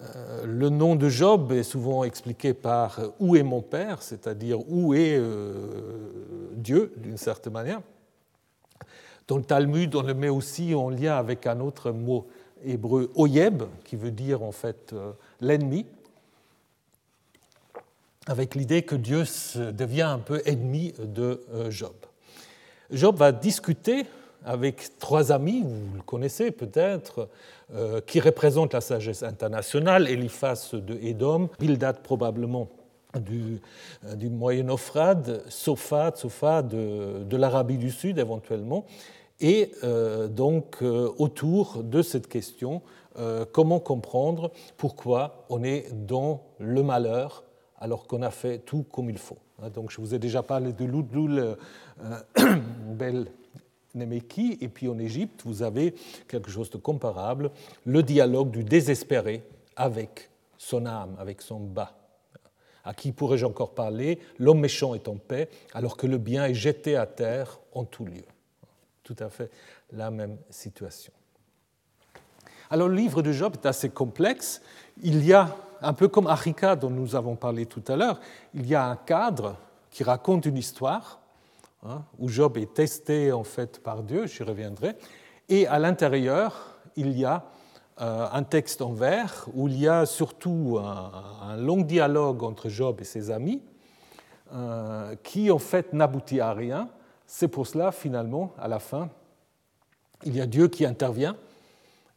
Speaker 2: Euh, le nom de Job est souvent expliqué par où est mon père, c'est-à-dire où est euh, Dieu, d'une certaine manière. Dans le Talmud, on le met aussi en lien avec un autre mot hébreu oyeb, qui veut dire en fait euh, l'ennemi, avec l'idée que Dieu devient un peu ennemi de euh, Job. Job va discuter avec trois amis, vous le connaissez peut-être, euh, qui représentent la sagesse internationale, Eliphas de Édom, Bildad probablement du, du Moyen-Euphrate, Sophate, Sophate de, l'Arabie du Sud éventuellement, et euh, donc, euh, autour de cette question, euh, comment comprendre pourquoi on est dans le malheur alors qu'on a fait tout comme il faut. Hein, donc, je vous ai déjà parlé de Ludlul Bel Nemeki, et puis en Égypte, vous avez quelque chose de comparable, le dialogue du désespéré avec son âme, avec son bas. À qui pourrais-je encore parler? L'homme méchant est en paix, alors que le bien est jeté à terre en tout lieu tout à fait la même situation. Alors le livre de Job est assez complexe. Il y a, un peu comme Arika dont nous avons parlé tout à l'heure, il y a un cadre qui raconte une histoire hein, où Job est testé en fait par Dieu, j'y reviendrai, et à l'intérieur, il y a euh, un texte en vers où il y a surtout un, long dialogue entre Job et ses amis euh, qui en fait n'aboutit à rien. C'est pour cela, finalement, à la fin, il y a Dieu qui intervient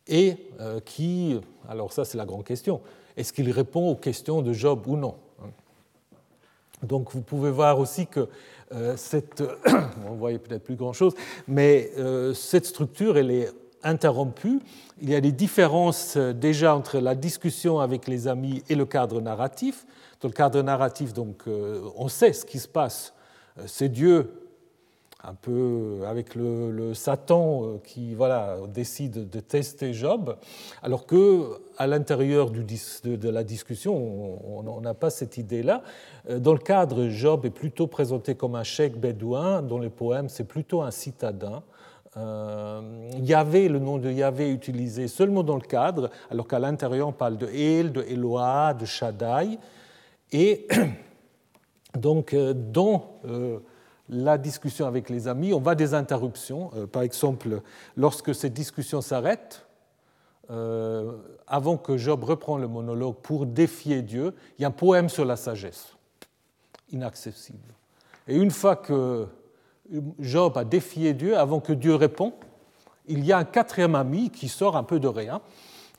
Speaker 2: et euh, qui, alors ça c'est la grande question, est-ce qu'il répond aux questions de Job ou non Donc vous pouvez voir aussi que cette, on voyait peut-être plus grand-chose, mais euh, cette structure, elle est interrompue. Il y a des différences déjà entre la discussion avec les amis et le cadre narratif. Dans le cadre narratif, donc, on sait ce qui se passe. C'est Dieu un peu avec le, Satan euh, qui voilà, décide de tester Job, alors que à l'intérieur de, la discussion, on n'a pas cette idée-là. Euh, dans le cadre, Job est plutôt présenté comme un cheikh bédouin, dans les poèmes, c'est plutôt un citadin. Euh, Yahvé, le nom de Yahvé est utilisé seulement dans le cadre, alors qu'à l'intérieur, on parle de El, de Eloah, de Shaddai. Et donc, dans la discussion avec les amis, on va des interruptions. Euh, par exemple, lorsque cette discussion s'arrête, euh, avant que Job reprenne le monologue pour défier Dieu, il y a un poème sur la sagesse, inaccessible. Et une fois que Job a défié Dieu, avant que Dieu réponde, il y a un quatrième ami qui sort un peu de rien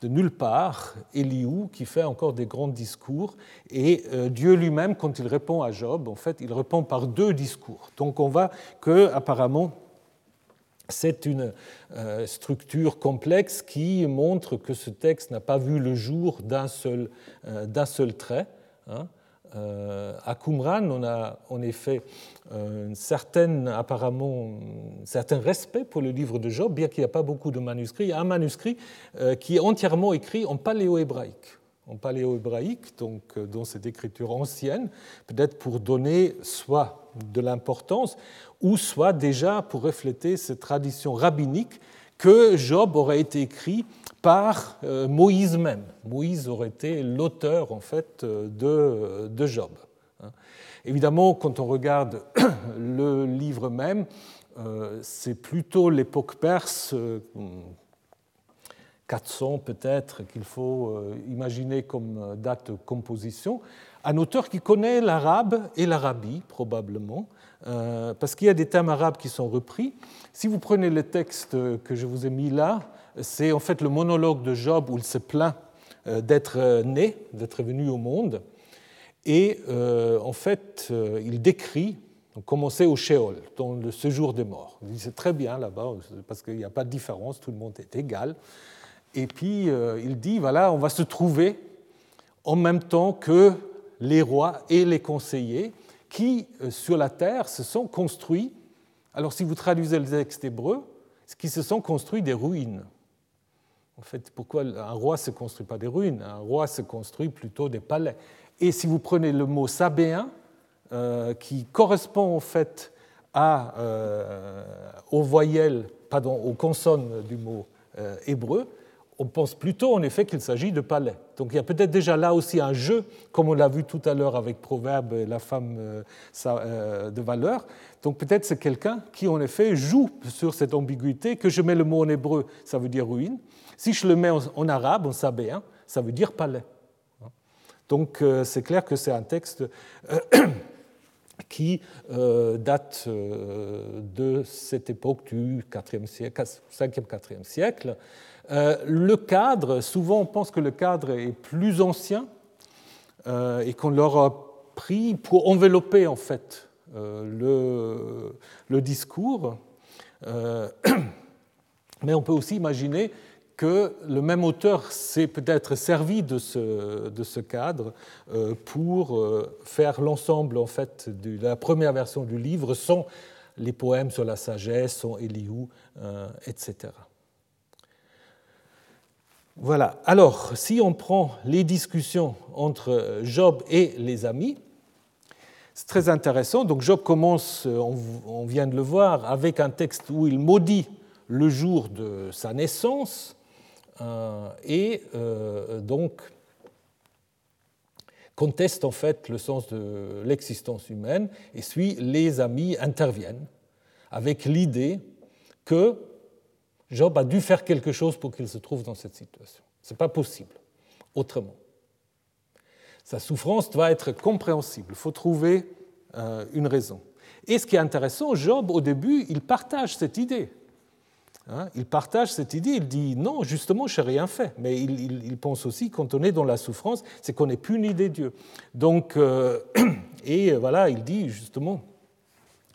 Speaker 2: de nulle part Eliou qui fait encore des grands discours et euh, Dieu lui-même quand il répond à Job en fait il répond par deux discours donc on voit que apparemment c'est une euh, structure complexe qui montre que ce texte n'a pas vu le jour d'un seul, euh, trait. Hein. À Qumran, on a en effet un certain, apparemment, un certain respect pour le livre de Job, bien qu'il n'y ait pas beaucoup de manuscrits. Il y a un manuscrit qui est entièrement écrit en paléo-hébraïque en paléo-hébraïque, donc dans cette écriture ancienne, peut-être pour donner soit de l'importance, ou soit déjà pour refléter cette tradition rabbinique que Job aurait été écrit par euh, Moïse même. Moïse aurait été l'auteur en fait de, de Job. Hein. Évidemment, quand on regarde le livre même, euh, c'est plutôt l'époque perse, 400 euh, peut-être, qu'il faut imaginer comme date composition. Un auteur qui connaît l'arabe et l'arabie, probablement, parce qu'il y a des thèmes arabes qui sont repris. Si vous prenez le texte que je vous ai mis là, c'est en fait le monologue de Job où il se plaint euh, d'être euh, né, d'être venu au monde. Et euh, en fait, il décrit commencer au Sheol, dans le séjour des morts. Il dit c'est très bien là-bas, parce qu'il n'y a pas de différence, tout le monde est égal. Et puis il dit voilà, on va se trouver en même temps que les rois et les conseillers qui, sur la terre, se sont construits. Alors si vous traduisez le texte hébreu, qui se sont construits des ruines. En fait, pourquoi un roi ne se construit pas des ruines? Un roi se construit plutôt des palais. Et si vous prenez le mot sabéen, euh, qui correspond en fait euh, aux voyelles, pardon, aux consonnes du mot euh, hébreu, on pense plutôt en effet qu'il s'agit de palais. Donc il y a peut-être déjà là aussi un jeu, comme on l'a vu tout à l'heure avec Proverbe et la femme de valeur. Donc peut-être c'est quelqu'un qui en effet joue sur cette ambiguïté, que je mets le mot en hébreu, ça veut dire ruine, si je le mets en arabe, en sabéen, ça veut dire palais. Donc euh, c'est clair que c'est un texte euh, qui euh, date de cette époque du 4e siècle, 5e, 4e siècle. Le cadre, souvent on pense que le cadre est plus ancien et qu'on l'aura pris pour envelopper en fait le discours. Mais on peut aussi imaginer que le même auteur s'est peut-être servi de ce, cadre euh, pour euh, faire l'ensemble en fait de la première version du livre sans les poèmes sur la sagesse, sans Elihu, euh, etc. Voilà. Alors, si on prend les discussions entre Job et les amis, c'est très intéressant. Donc, Job commence, on vient de le voir, avec un texte où il maudit le jour de sa naissance et euh, donc conteste en fait le sens de l'existence humaine, et puis les amis interviennent avec l'idée que Job a dû faire quelque chose pour qu'il se trouve dans cette situation. Ce n'est pas possible autrement. Sa souffrance doit être compréhensible, il faut trouver euh, une raison. Et ce qui est intéressant, Job, au début, il partage cette idée. Hein, il partage cette idée, il dit non, justement, je n'ai rien fait. Mais il, pense aussi, quand on est dans la souffrance, c'est qu'on n'est plus des Dieu. Donc, euh, et voilà, il dit justement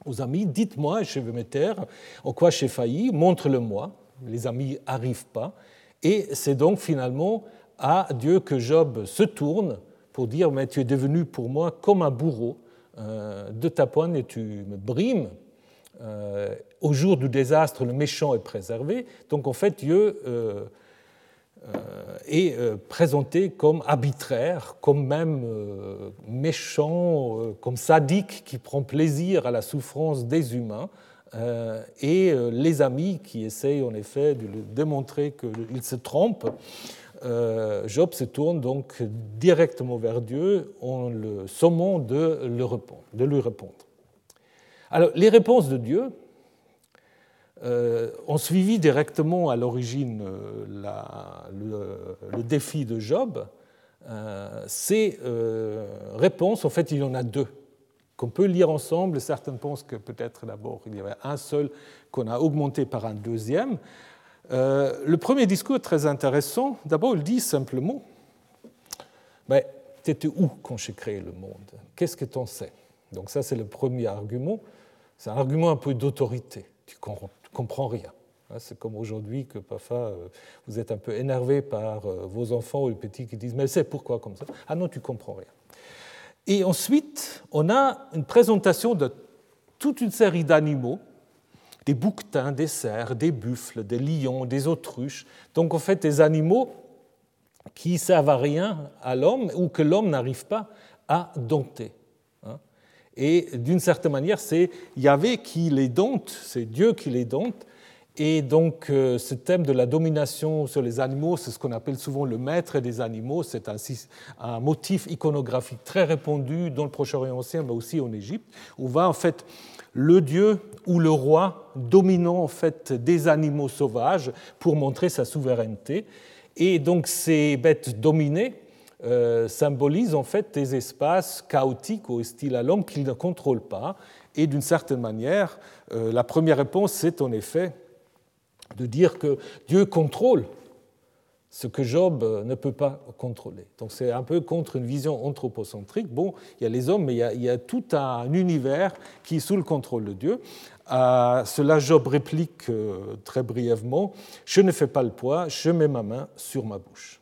Speaker 2: aux amis, dites-moi, je vais me taire, en quoi j'ai failli, montre-le-moi. Les amis n'arrivent pas. Et c'est donc finalement à Dieu que Job se tourne pour dire, mais tu es devenu pour moi comme un bourreau, euh, de ta poigne tu me brimes euh, au jour du désastre, le méchant est préservé. Donc en fait, Dieu euh, euh, est présenté comme arbitraire, comme même méchant, comme sadique qui prend plaisir à la souffrance des humains. et les amis qui essayent en effet de lui démontrer qu'il se trompe, Job se tourne donc directement vers Dieu en le sommant de, lui répondre. Alors, les réponses de Dieu euh, ont suivi directement à l'origine euh, le, défi de Job. Euh, ces réponses, en fait, il y en a deux qu'on peut lire ensemble. Certains pensent que peut-être d'abord il y avait un seul qu'on a augmenté par un deuxième. le premier discours est très intéressant. D'abord, il dit simplement Mais tu étais où quand j'ai créé le monde? Qu'est-ce que tu en sais? Donc, ça, c'est le premier argument. C'est un argument un peu d'autorité. Tu ne comprends rien. Hein, c'est comme aujourd'hui que parfois euh, vous êtes un peu énervé par euh, vos enfants ou les petits qui disent Mais c'est pourquoi comme ça Ah non, tu comprends rien. Et ensuite, on a une présentation de toute une série d'animaux, des bouquetins, des cerfs, des buffles, des lions, des autruches. Donc en fait, des animaux qui servent à rien à l'homme ou que l'homme n'arrive pas à dompter. Et d'une certaine manière, c'est Yahvé qui les dompte, c'est Dieu qui les dompte. Et donc euh, ce thème de la domination sur les animaux, c'est ce qu'on appelle souvent le maître des animaux. C'est un, un, motif iconographique très répandu dans le Proche-Orient ancien, mais aussi en Égypte, où va en fait le dieu ou le roi dominant en fait des animaux sauvages pour montrer sa souveraineté. Et donc ces bêtes dominées euh, symbolisent en fait des espaces chaotiques au style à l'homme qu'il ne contrôle pas. Et d'une certaine manière, euh, la première réponse, c'est en effet de dire que Dieu contrôle ce que Job euh, ne peut pas contrôler. Donc c'est un peu contre une vision anthropocentrique. Bon, il y a les hommes, mais il y a, tout un univers qui est sous le contrôle de Dieu. À cela, Job réplique très brièvement, Je ne fais pas le poids, je mets ma main sur ma bouche.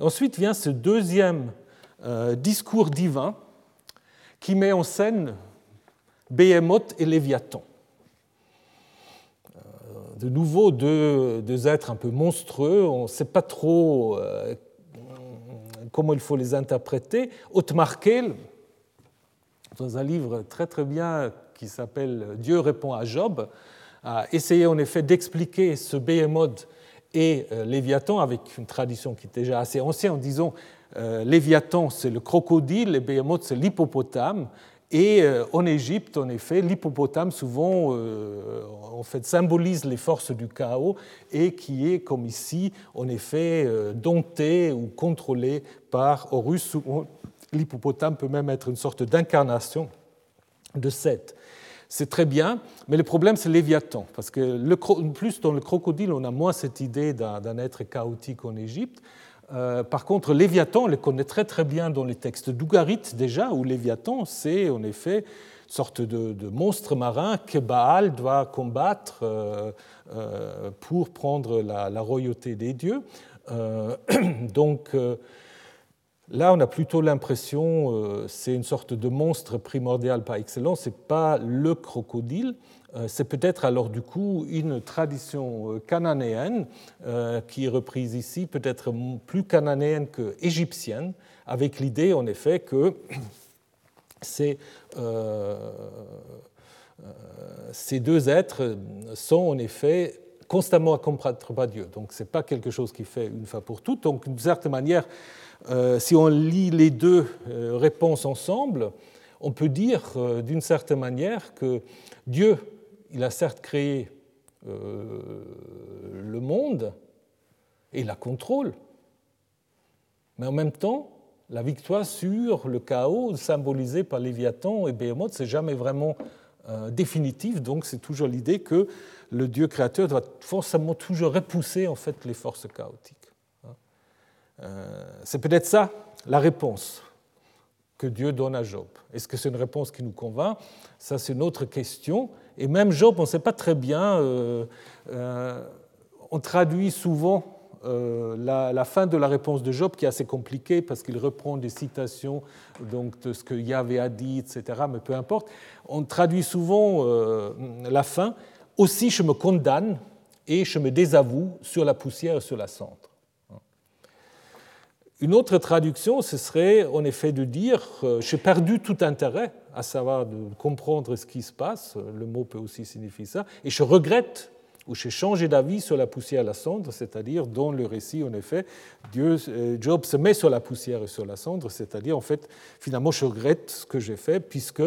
Speaker 2: Ensuite vient ce deuxième euh, discours divin qui met en scène Béhémoth et Léviathan de nouveau deux, êtres un peu monstrueux, on ne sait pas trop euh, comment il faut les interpréter. Otmar Kehl, dans un livre très très bien qui s'appelle Dieu répond à Job, a essayé en effet d'expliquer ce Béhémoth et euh, Léviathan avec une tradition qui est déjà assez ancienne en disant euh, Léviathan c'est le crocodile et Béhémoth c'est l'hippopotame et euh, en Égypte, en effet, l'hippopotame souvent en fait, symbolise les forces du chaos et qui est, comme ici, en effet, dompté ou contrôlé par Horus. L'hippopotame peut même être une sorte d'incarnation de Seth. C'est très bien, mais le problème, c'est Léviathan, parce que le, plus dans le crocodile, on a moins cette idée d'un être chaotique en Égypte. Euh, par contre, Léviathan, on le connaît très très bien dans les textes d'Ougarit déjà, où Léviathan, c'est en effet une sorte de, monstre marin que Baal doit combattre euh, euh, pour prendre la, royauté des dieux. donc là, on a plutôt l'impression, c'est une sorte de monstre primordial par excellence, c'est pas le crocodile, euh, c'est peut-être alors du coup une tradition euh, cananéenne euh, qui est reprise ici, peut-être plus cananéenne que égyptienne, avec l'idée en effet que ces deux êtres sont en effet constamment à combattre par Dieu. Donc ce n'est pas quelque chose qui fait une fois pour toutes. Donc d'une certaine manière, si on lit les deux réponses ensemble, on peut dire d'une certaine manière que Dieu il a certes créé euh, le monde et la contrôle, mais en même temps, la victoire sur le chaos symbolisé par Léviathan et Behemoth, c'est jamais vraiment euh, définitif. Donc, c'est toujours l'idée que le Dieu créateur doit forcément toujours repousser en fait les forces chaotiques. Hein. Euh, c'est peut-être ça la réponse que Dieu donne à Job. Est-ce que c'est une réponse qui nous convainc? Ça, c'est une autre question. Et même Job, on ne sait pas très bien. Euh, euh, on traduit souvent euh, la, fin de la réponse de Job, qui est assez compliquée parce qu'il reprend des citations donc, de ce que Yahvé a dit, etc. Mais peu importe. On traduit souvent la fin. Aussi, je me condamne et je me désavoue sur la poussière et sur la cendre. Une autre traduction, ce serait en effet de dire j'ai perdu tout intérêt à savoir de comprendre ce qui se passe, le mot peut aussi signifier ça, et je regrette ou j'ai changé d'avis sur la poussière et la cendre, c'est-à-dire dans le récit, en effet, euh, Job se met sur la poussière et sur la cendre, c'est-à-dire, en fait, finalement, je regrette ce que j'ai fait puisque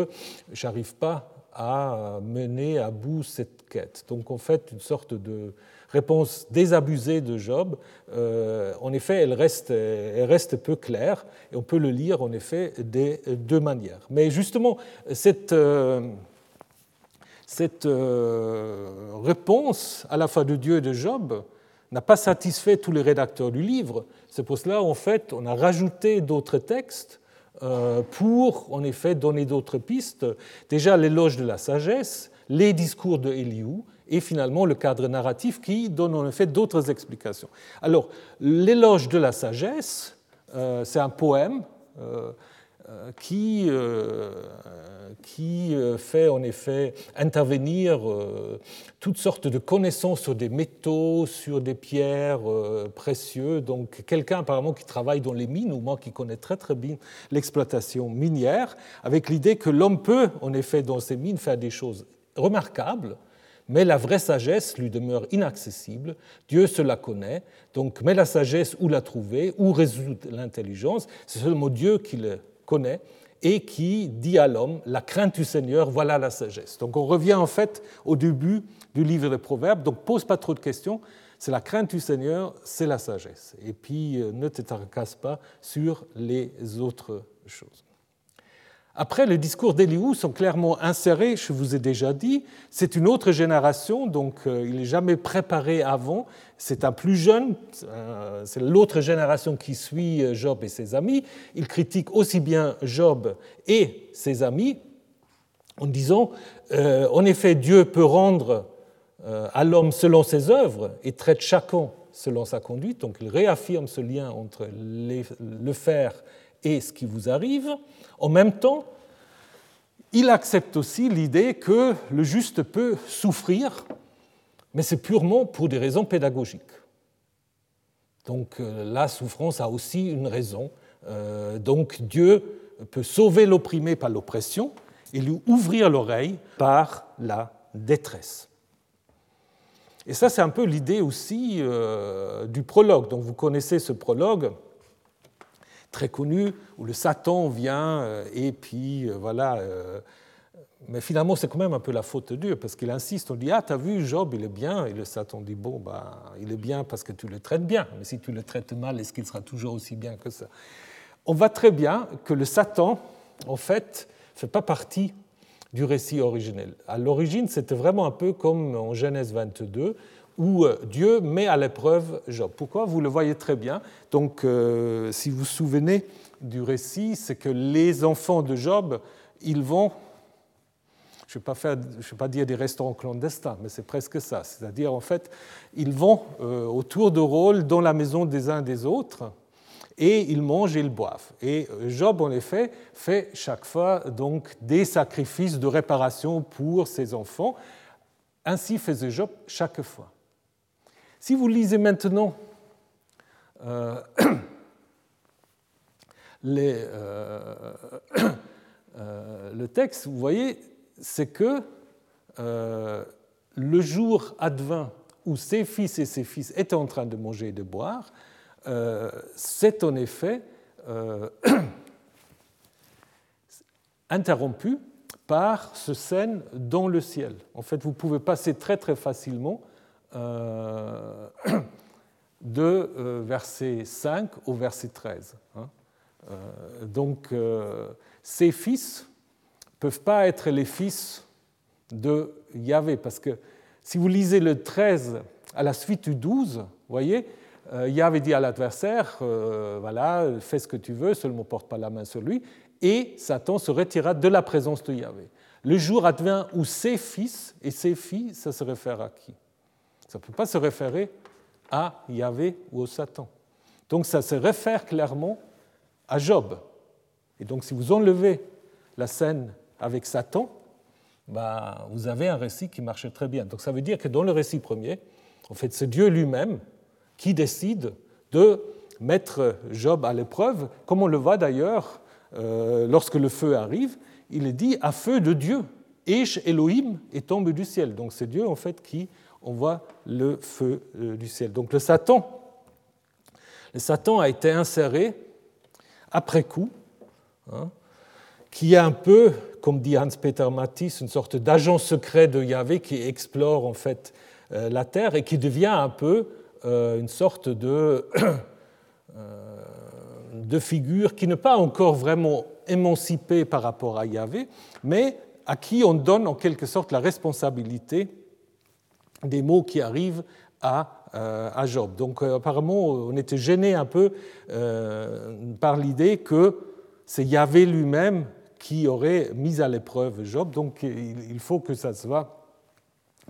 Speaker 2: j'arrive pas à mener à bout cette quête. Donc, en fait, une sorte de réponse désabusée de Job, euh, en effet, elle reste, elle reste peu claire, et on peut le lire, en effet, des deux manières. Mais justement, cette, euh, cette euh, réponse à la fois de Dieu et de Job n'a pas satisfait tous les rédacteurs du livre. C'est pour cela, en fait, on a rajouté d'autres textes pour, en effet, donner d'autres pistes. Déjà, l'éloge de la sagesse, les discours de Eliou, et finalement le cadre narratif qui donne en effet d'autres explications. Alors, l'éloge de la sagesse, euh, c'est un poème euh, qui, qui fait en effet intervenir toutes sortes de connaissances sur des métaux, sur des pierres précieuses. Donc quelqu'un apparemment qui travaille dans les mines, ou moi qui connais très très bien l'exploitation minière, avec l'idée que l'homme peut en effet dans ces mines faire des choses remarquables, mais la vraie sagesse lui demeure inaccessible. Dieu se la connaît, donc mais la sagesse où la trouver, où résout l'intelligence, c'est seulement Dieu qui le et qui dit à l'homme, la crainte du Seigneur, voilà la sagesse. Donc on revient en fait au début du livre des Proverbes, donc pose pas trop de questions, c'est la crainte du Seigneur, c'est la sagesse. Et puis euh, ne te tracasse pas sur les autres choses. Après, les discours d'Eliou sont clairement insérés, je vous ai déjà dit. C'est une autre génération, donc euh, il n'est jamais préparé avant. C'est un plus jeune, euh, c'est l'autre génération qui suit euh, Job et ses amis. Il critique aussi bien Job et ses amis en disant, en effet, Dieu peut rendre à l'homme selon ses œuvres et traite chacun selon sa conduite. Donc il réaffirme ce lien entre le faire et ce qui vous arrive. En même temps, il accepte aussi l'idée que le juste peut souffrir, mais c'est purement pour des raisons pédagogiques. Donc euh, la souffrance a aussi une raison. Euh, donc Dieu peut sauver l'opprimé par l'oppression et lui ouvrir l'oreille par la détresse. Et ça, c'est un peu l'idée aussi euh, du prologue. Donc vous connaissez ce prologue très connu où le Satan vient euh, et puis euh, voilà. Euh, mais finalement, c'est quand même un peu la faute de Dieu parce qu'il insiste. On dit Ah, t'as vu, Job, il est bien. Et le Satan dit Bon, bah, il est bien parce que tu le traites bien. Mais si tu le traites mal, est-ce qu'il sera toujours aussi bien que ça? On voit très bien que le Satan, en fait, ne fait pas partie du récit originel. À l'origine, c'était vraiment un peu comme en Genèse 22, où euh, Dieu met à l'épreuve Job. Pourquoi Vous le voyez très bien? Donc, euh, si vous vous souvenez du récit, c'est que les enfants de Job, ils vont, je ne vais, pas dire des restaurants clandestins, mais c'est presque ça. C'est-à-dire, en fait, ils vont euh, autour de rôle dans la maison des uns des autres et ils mangent et ils boivent. Et Job, en effet, fait chaque fois donc des sacrifices de réparation pour ses enfants. Ainsi faisait Job chaque fois. Si vous lisez maintenant euh, euh, euh, le texte, vous voyez, c'est que le jour advint où ses fils et ses fils étaient en train de manger et de boire, c'est en effet interrompu par ce scène dans le ciel. En fait, vous pouvez passer très très facilement euh, de euh, verset 5 au verset 13. Hein. Euh, donc, ces fils peuvent pas être les fils de Yahvé, parce que si vous lisez le 13 à la suite du 12, vous voyez, Yahvé dit à l'adversaire, voilà, fais ce que tu veux, seulement porte pas la main sur lui, et Satan se retira de la présence de Yahvé. Le jour advient où ses fils et ses filles, ça se réfère à qui? Ça ne peut pas se référer à Yahvé ou au Satan. Donc ça se réfère clairement à Job. Et donc si vous enlevez la scène avec Satan, bah, vous avez un récit qui marche très bien. Donc ça veut dire que dans le récit premier, en fait, c'est Dieu lui-même qui décide de mettre Job à l'épreuve, comme on le voit d'ailleurs euh, lorsque le feu arrive, il dit à feu de Dieu. Esh Elohim et tombe du ciel. Donc c'est Dieu en fait qui on voit le feu euh, du ciel. Donc le Satan, le Satan a été inséré après coup, hein, qui est un peu, comme dit Hans-Peter Matisse, une sorte d'agent secret de Yahvé qui explore en fait euh, la terre et qui devient un peu euh, une sorte de, de figure qui n'est pas encore vraiment émancipée par rapport à Yahvé, mais à qui on donne en quelque sorte la responsabilité des mots qui arrivent à, euh, à Job. Donc euh, apparemment, on était gêné un peu euh, par l'idée que c'est Yahvé lui-même qui aurait mis à l'épreuve Job. Donc il faut que ça soit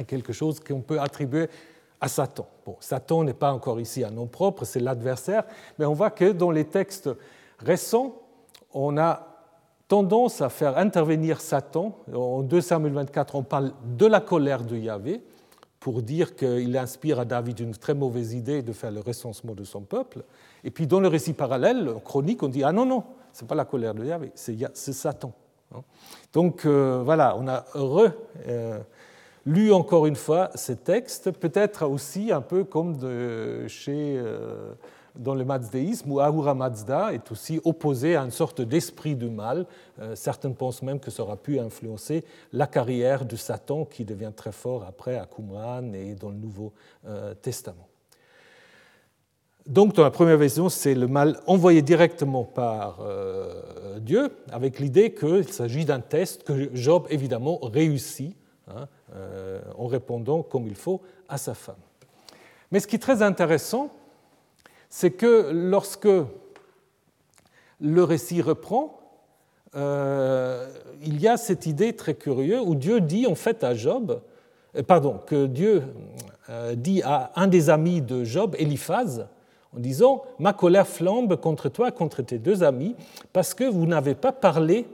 Speaker 2: quelque chose qu'on peut attribuer à Satan. Bon, Satan n'est pas encore ici un nom propre, c'est l'adversaire, mais on voit que dans les textes récents, on a tendance à faire intervenir Satan. En 2 Samuel 24, on parle de la colère de Yahvé pour dire qu'il inspire à David une très mauvaise idée de faire le recensement de son peuple. Et puis dans le récit parallèle, en chronique, on dit Ah non, non, ce n'est pas la colère de Yahvé, c'est Satan. Hein. Donc euh, voilà, on a relu euh, encore une fois ces textes, peut-être aussi un peu comme chez. Euh, dans le mazdéisme, où Ahura Mazda est aussi opposé à une sorte d'esprit du mal. Euh, certains pensent même que ça aura pu influencer la carrière de Satan, qui devient très fort après à Qumran et dans le Nouveau euh, Testament. Donc, dans la première version, c'est le mal envoyé directement par euh, Dieu, avec l'idée qu'il s'agit d'un test que Job, évidemment, réussit hein, en répondant comme il faut à sa femme. Mais ce qui est très intéressant, c'est que lorsque le récit reprend, euh, il y a cette idée très curieuse où Dieu dit en fait à Job, euh, pardon, que Dieu euh, dit à un des amis de Job, Eliphaz, en disant Ma colère flambe contre toi, contre tes deux amis, parce que vous n'avez pas parlé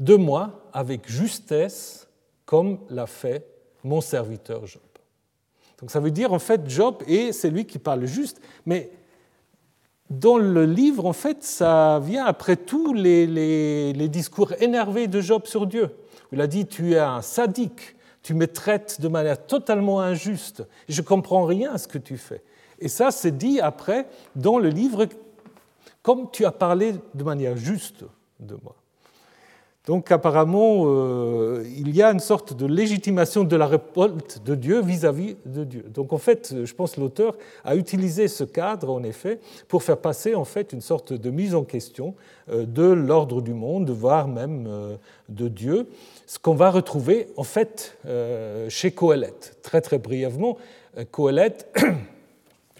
Speaker 2: de moi avec justesse comme l'a fait mon serviteur Job. Donc ça veut dire en fait Job est celui qui parle juste, mais dans le livre, en fait, ça vient après tous les, discours énervés de Job sur Dieu. Il a dit Tu es un sadique, tu me traites de manière totalement injuste, je ne comprends rien à ce que tu fais. Et ça, c'est dit après dans le livre, comme tu as parlé de manière juste de moi. Donc apparemment, euh, il y a une sorte de légitimation de la révolte de Dieu vis-à-vis de Dieu. Donc en fait, je pense que l'auteur a utilisé ce cadre, en effet, pour faire passer en fait une sorte de mise en question euh, de l'ordre du monde, voire même euh, de Dieu, ce qu'on va retrouver en fait chez Coëlette. Très très brièvement, Coëlette...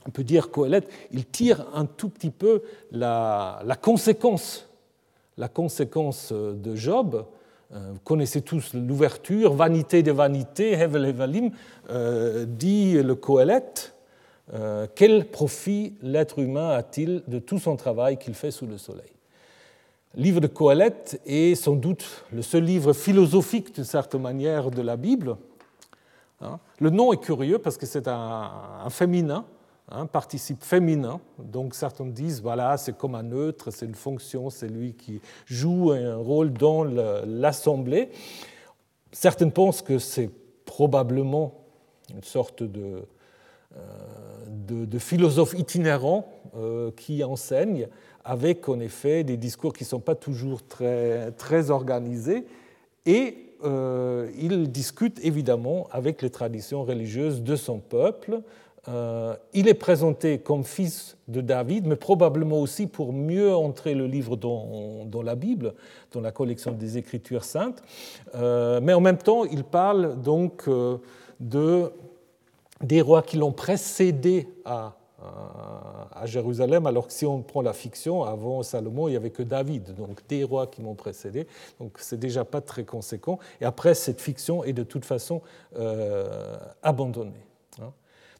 Speaker 2: On peut dire Coëlette, il tire un tout petit peu la, la conséquence la conséquence de Job. Euh, vous connaissez tous l'ouverture, vanité de vanité, Hevel Hevalim, euh, dit le Coëlette. Euh, quel profit l'être humain a-t-il de tout son travail qu'il fait sous le soleil? Livre de Coëlette est sans doute le seul livre philosophique d'une certaine manière de la Bible. Hein. Le nom est curieux parce que c'est un féminin, un participe féminin. Donc certains disent, voilà, c'est comme un neutre, c'est une fonction, c'est lui qui joue un rôle dans l'assemblée. Certains pensent que c'est probablement une sorte de, euh, de, philosophe itinérant euh, qui enseigne, avec en effet des discours qui ne sont pas toujours très, très organisés. Et euh, il discute évidemment avec les traditions religieuses de son peuple, euh, il est présenté comme fils de David, mais probablement aussi pour mieux entrer le livre dans, la Bible, dans la collection des Écritures saintes. Euh, mais en même temps, il parle donc euh, de, des rois qui l'ont précédé à, Jérusalem, alors que si on prend la fiction, avant Salomon, il n'y avait que David, donc des rois qui m'ont précédé, donc c'est déjà pas très conséquent. Et après, cette fiction est de toute façon abandonnée.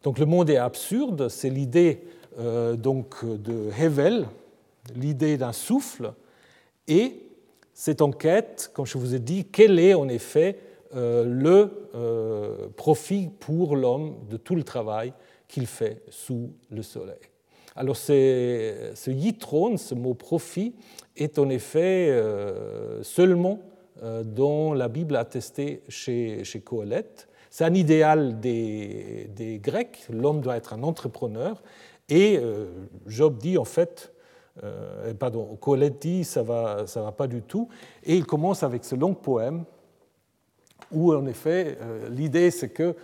Speaker 2: Donc le monde est absurde, c'est l'idée euh, donc de Hevel, l'idée d'un souffle, et cette enquête, comme je vous ai dit, quel est en effet euh, le euh, profit pour l'homme de tout le travail qu'il fait sous le soleil? Alors ce yitron, ce mot profit, est en effet seulement dans la Bible attestée chez, chez. C'est un idéal des, Grecs, l'homme doit être un entrepreneur, et euh, Job dit en fait, euh, pardon, Colette dit ça va, ça va pas du tout, et il commence avec ce long poème où en effet euh, l'idée c'est que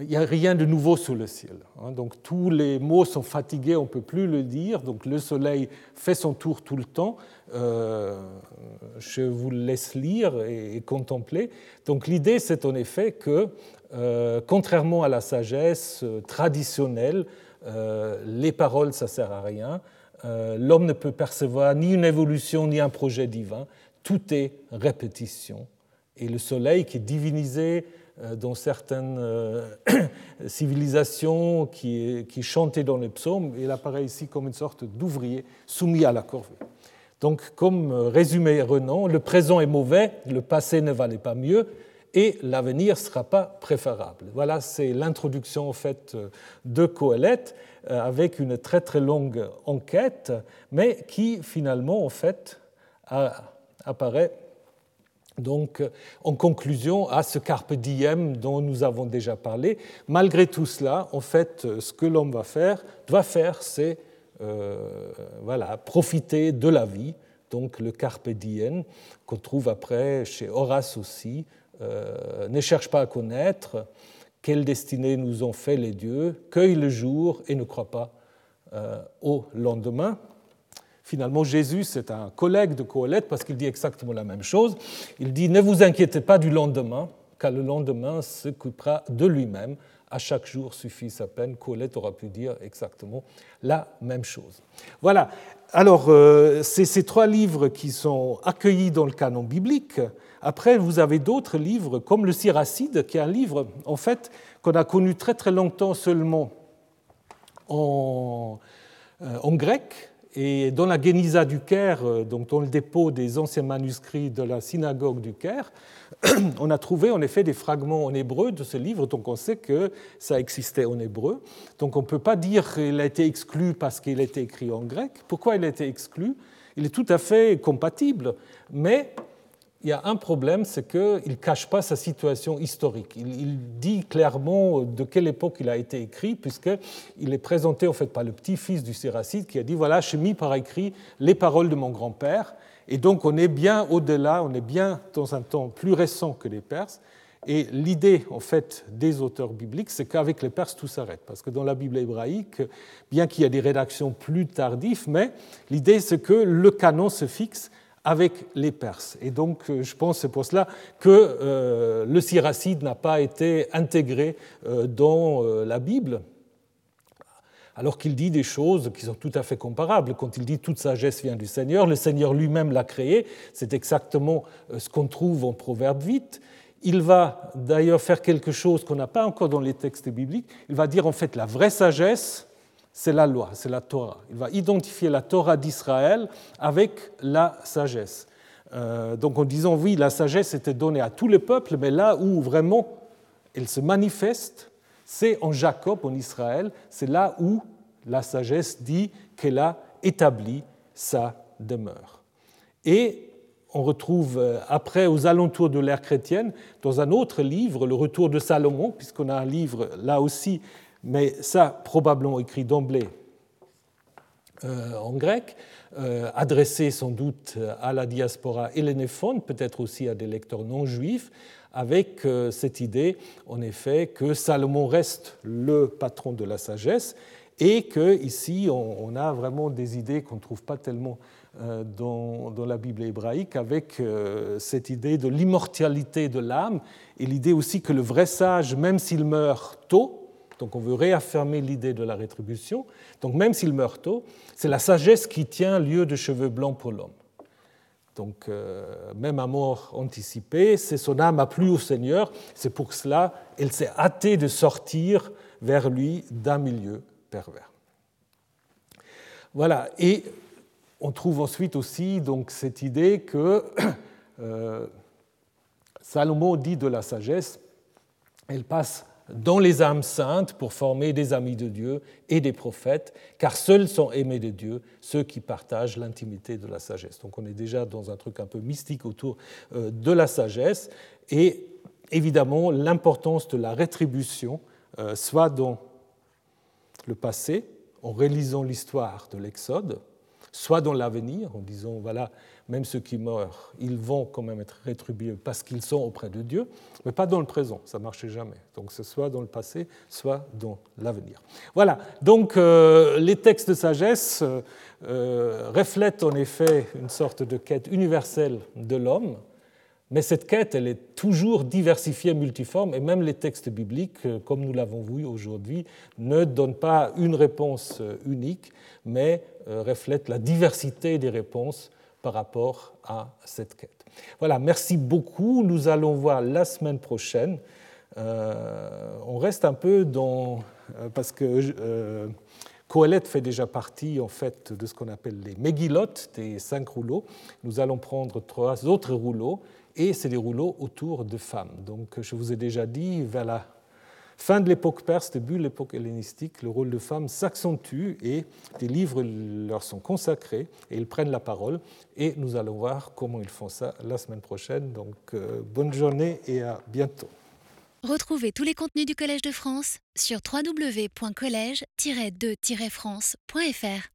Speaker 2: il n'y a rien de nouveau sous le ciel. Hein. donc tous les mots sont fatigués, on ne peut plus le dire. Donc le soleil fait son tour tout le temps. je vous laisse lire et, contempler. Donc l'idée, c'est en effet que euh, contrairement à la sagesse euh, traditionnelle, euh, les paroles, ça ne sert à rien. L'homme ne peut percevoir ni une évolution ni un projet divin. Tout est répétition. Et le soleil qui est divinisé dans certaines civilisations, qui, qui chantait dans les psaumes, il apparaît ici comme une sorte d'ouvrier soumis à la corvée. Donc, comme résumé Renan, le présent est mauvais, le passé ne valait pas mieux, et l'avenir ne sera pas préférable. Voilà, c'est l'introduction en fait de Coëlette avec une très très longue enquête, mais qui finalement en fait apparaît donc en conclusion à ce carpe diem dont nous avons déjà parlé. Malgré tout cela, en fait, ce que l'homme va faire, doit faire, c'est euh, voilà, profiter de la vie, donc le carpe diem qu'on trouve après chez Horace aussi. Euh, ne cherche pas à connaître quelle destinée nous ont fait les dieux, cueille le jour et ne croit pas euh, au lendemain. Finalement, Jésus, c'est un collègue de Coëlette parce qu'il dit exactement la même chose. Il dit Ne vous inquiétez pas du lendemain, car le lendemain s'occupera de lui-même. À chaque jour suffit sa peine. Coëlette aura pu dire exactement la même chose. Voilà. Alors, euh, c'est ces trois livres qui sont accueillis dans le canon biblique. Après, vous avez d'autres livres, comme le Siracide, qui est un livre, en fait, qu'on a connu très très longtemps seulement en, euh, grec, et dans la Geniza du Caire, euh, donc dans le dépôt des anciens manuscrits de la synagogue du Caire, on a trouvé en effet des fragments en hébreu de ce livre, donc on sait que ça existait en hébreu. Donc on ne peut pas dire qu'il a été exclu parce qu'il été écrit en grec. Pourquoi il a été exclu? Il est tout à fait compatible, mais il y a un problème, c'est qu'il ne cache pas sa situation historique. Il, dit clairement de quelle époque il a été écrit, puisqu'il est présenté en fait par le petit-fils du Séracide qui a dit voilà, j'ai mis par écrit les paroles de mon grand-père. Et donc on est bien au-delà, on est bien dans un temps plus récent que les Perses. Et l'idée, en fait, des auteurs bibliques, c'est qu'avec les Perses, tout s'arrête. Parce que dans la Bible hébraïque, bien qu'il y ait des rédactions plus tardives, mais l'idée, c'est que le canon se fixe avec les Perses. Et donc, euh, je pense c'est pour cela que euh, le siracide n'a pas été intégré euh, dans la Bible, alors qu'il dit des choses qui sont tout à fait comparables. Quand il dit toute sagesse vient du Seigneur, le Seigneur lui-même l'a créé, c'est exactement ce qu'on trouve en Proverbe 8. Il va d'ailleurs faire quelque chose qu'on n'a pas encore dans les textes bibliques. Il va dire en fait la vraie sagesse, c'est la loi, c'est la Torah. Il va identifier la Torah d'Israël avec la sagesse. Euh, donc en disant oui, la sagesse était donnée à tous les peuples, mais là où vraiment elle se manifeste, c'est en Jacob, en Israël, c'est là où la sagesse dit qu'elle a établi sa demeure. Et on retrouve euh, après, aux alentours de l'ère chrétienne, dans un autre livre, le Retour de Salomon, puisqu'on a un livre là aussi mais ça probablement écrit d'emblée euh, en grec, euh, adressé sans doute à la diaspora hellénéphone, peut-être aussi à des lecteurs non juifs, avec euh, cette idée, en effet, que Salomon reste le patron de la sagesse et qu'ici, on, on a vraiment des idées qu'on ne trouve pas tellement dans, la Bible hébraïque, avec cette idée de l'immortalité de l'âme et l'idée aussi que le vrai sage, même s'il meurt tôt, donc on veut réaffirmer l'idée de la rétribution. Donc même s'il meurt tôt, c'est la sagesse qui tient lieu de cheveux blancs pour l'homme. Donc euh, même à mort anticipée, c'est son âme a plu au Seigneur. C'est pour cela elle s'est hâtée de sortir vers lui d'un milieu pervers. Voilà. Et on trouve ensuite aussi donc cette idée que euh, Salomon dit de la sagesse, elle passe dans les âmes saintes pour former des amis de Dieu et des prophètes, car seuls sont aimés de Dieu ceux qui partagent l'intimité de la sagesse. Donc on est déjà dans un truc un peu mystique autour euh, de la sagesse, et évidemment l'importance de la rétribution, euh, soit dans le passé, en relisant l'histoire de l'Exode, soit dans l'avenir, en disant, voilà, même ceux qui meurent, ils vont quand même être rétribués parce qu'ils sont auprès de Dieu, mais pas dans le présent, ça ne marchait jamais. Donc c'est soit dans le passé, soit dans l'avenir. Voilà, donc euh, les textes de sagesse euh, euh, reflètent en effet une sorte de quête universelle de l'homme, mais cette quête, elle est toujours diversifiée, multiforme, et même les textes bibliques, comme nous l'avons vu aujourd'hui, ne donnent pas une réponse unique, mais reflètent la diversité des réponses par rapport à cette quête. Voilà, merci beaucoup. Nous allons voir la semaine prochaine. Euh, on reste un peu dans... Euh, parce que, euh, fait déjà partie en fait de ce qu'on appelle les mégilotes, des cinq rouleaux. Nous allons prendre trois autres rouleaux et c'est des rouleaux autour de femmes. Donc je vous ai déjà dit, vers la fin de l'époque perse, début de l'époque hellénistique, le rôle de femme s'accentue et des livres leur sont consacrés et ils prennent la parole. Et nous allons voir comment ils font ça la semaine prochaine. Donc euh, bonne journée et à bientôt.
Speaker 1: Retrouvez tous les contenus du Collège de France sur www.colège-2-france.fr.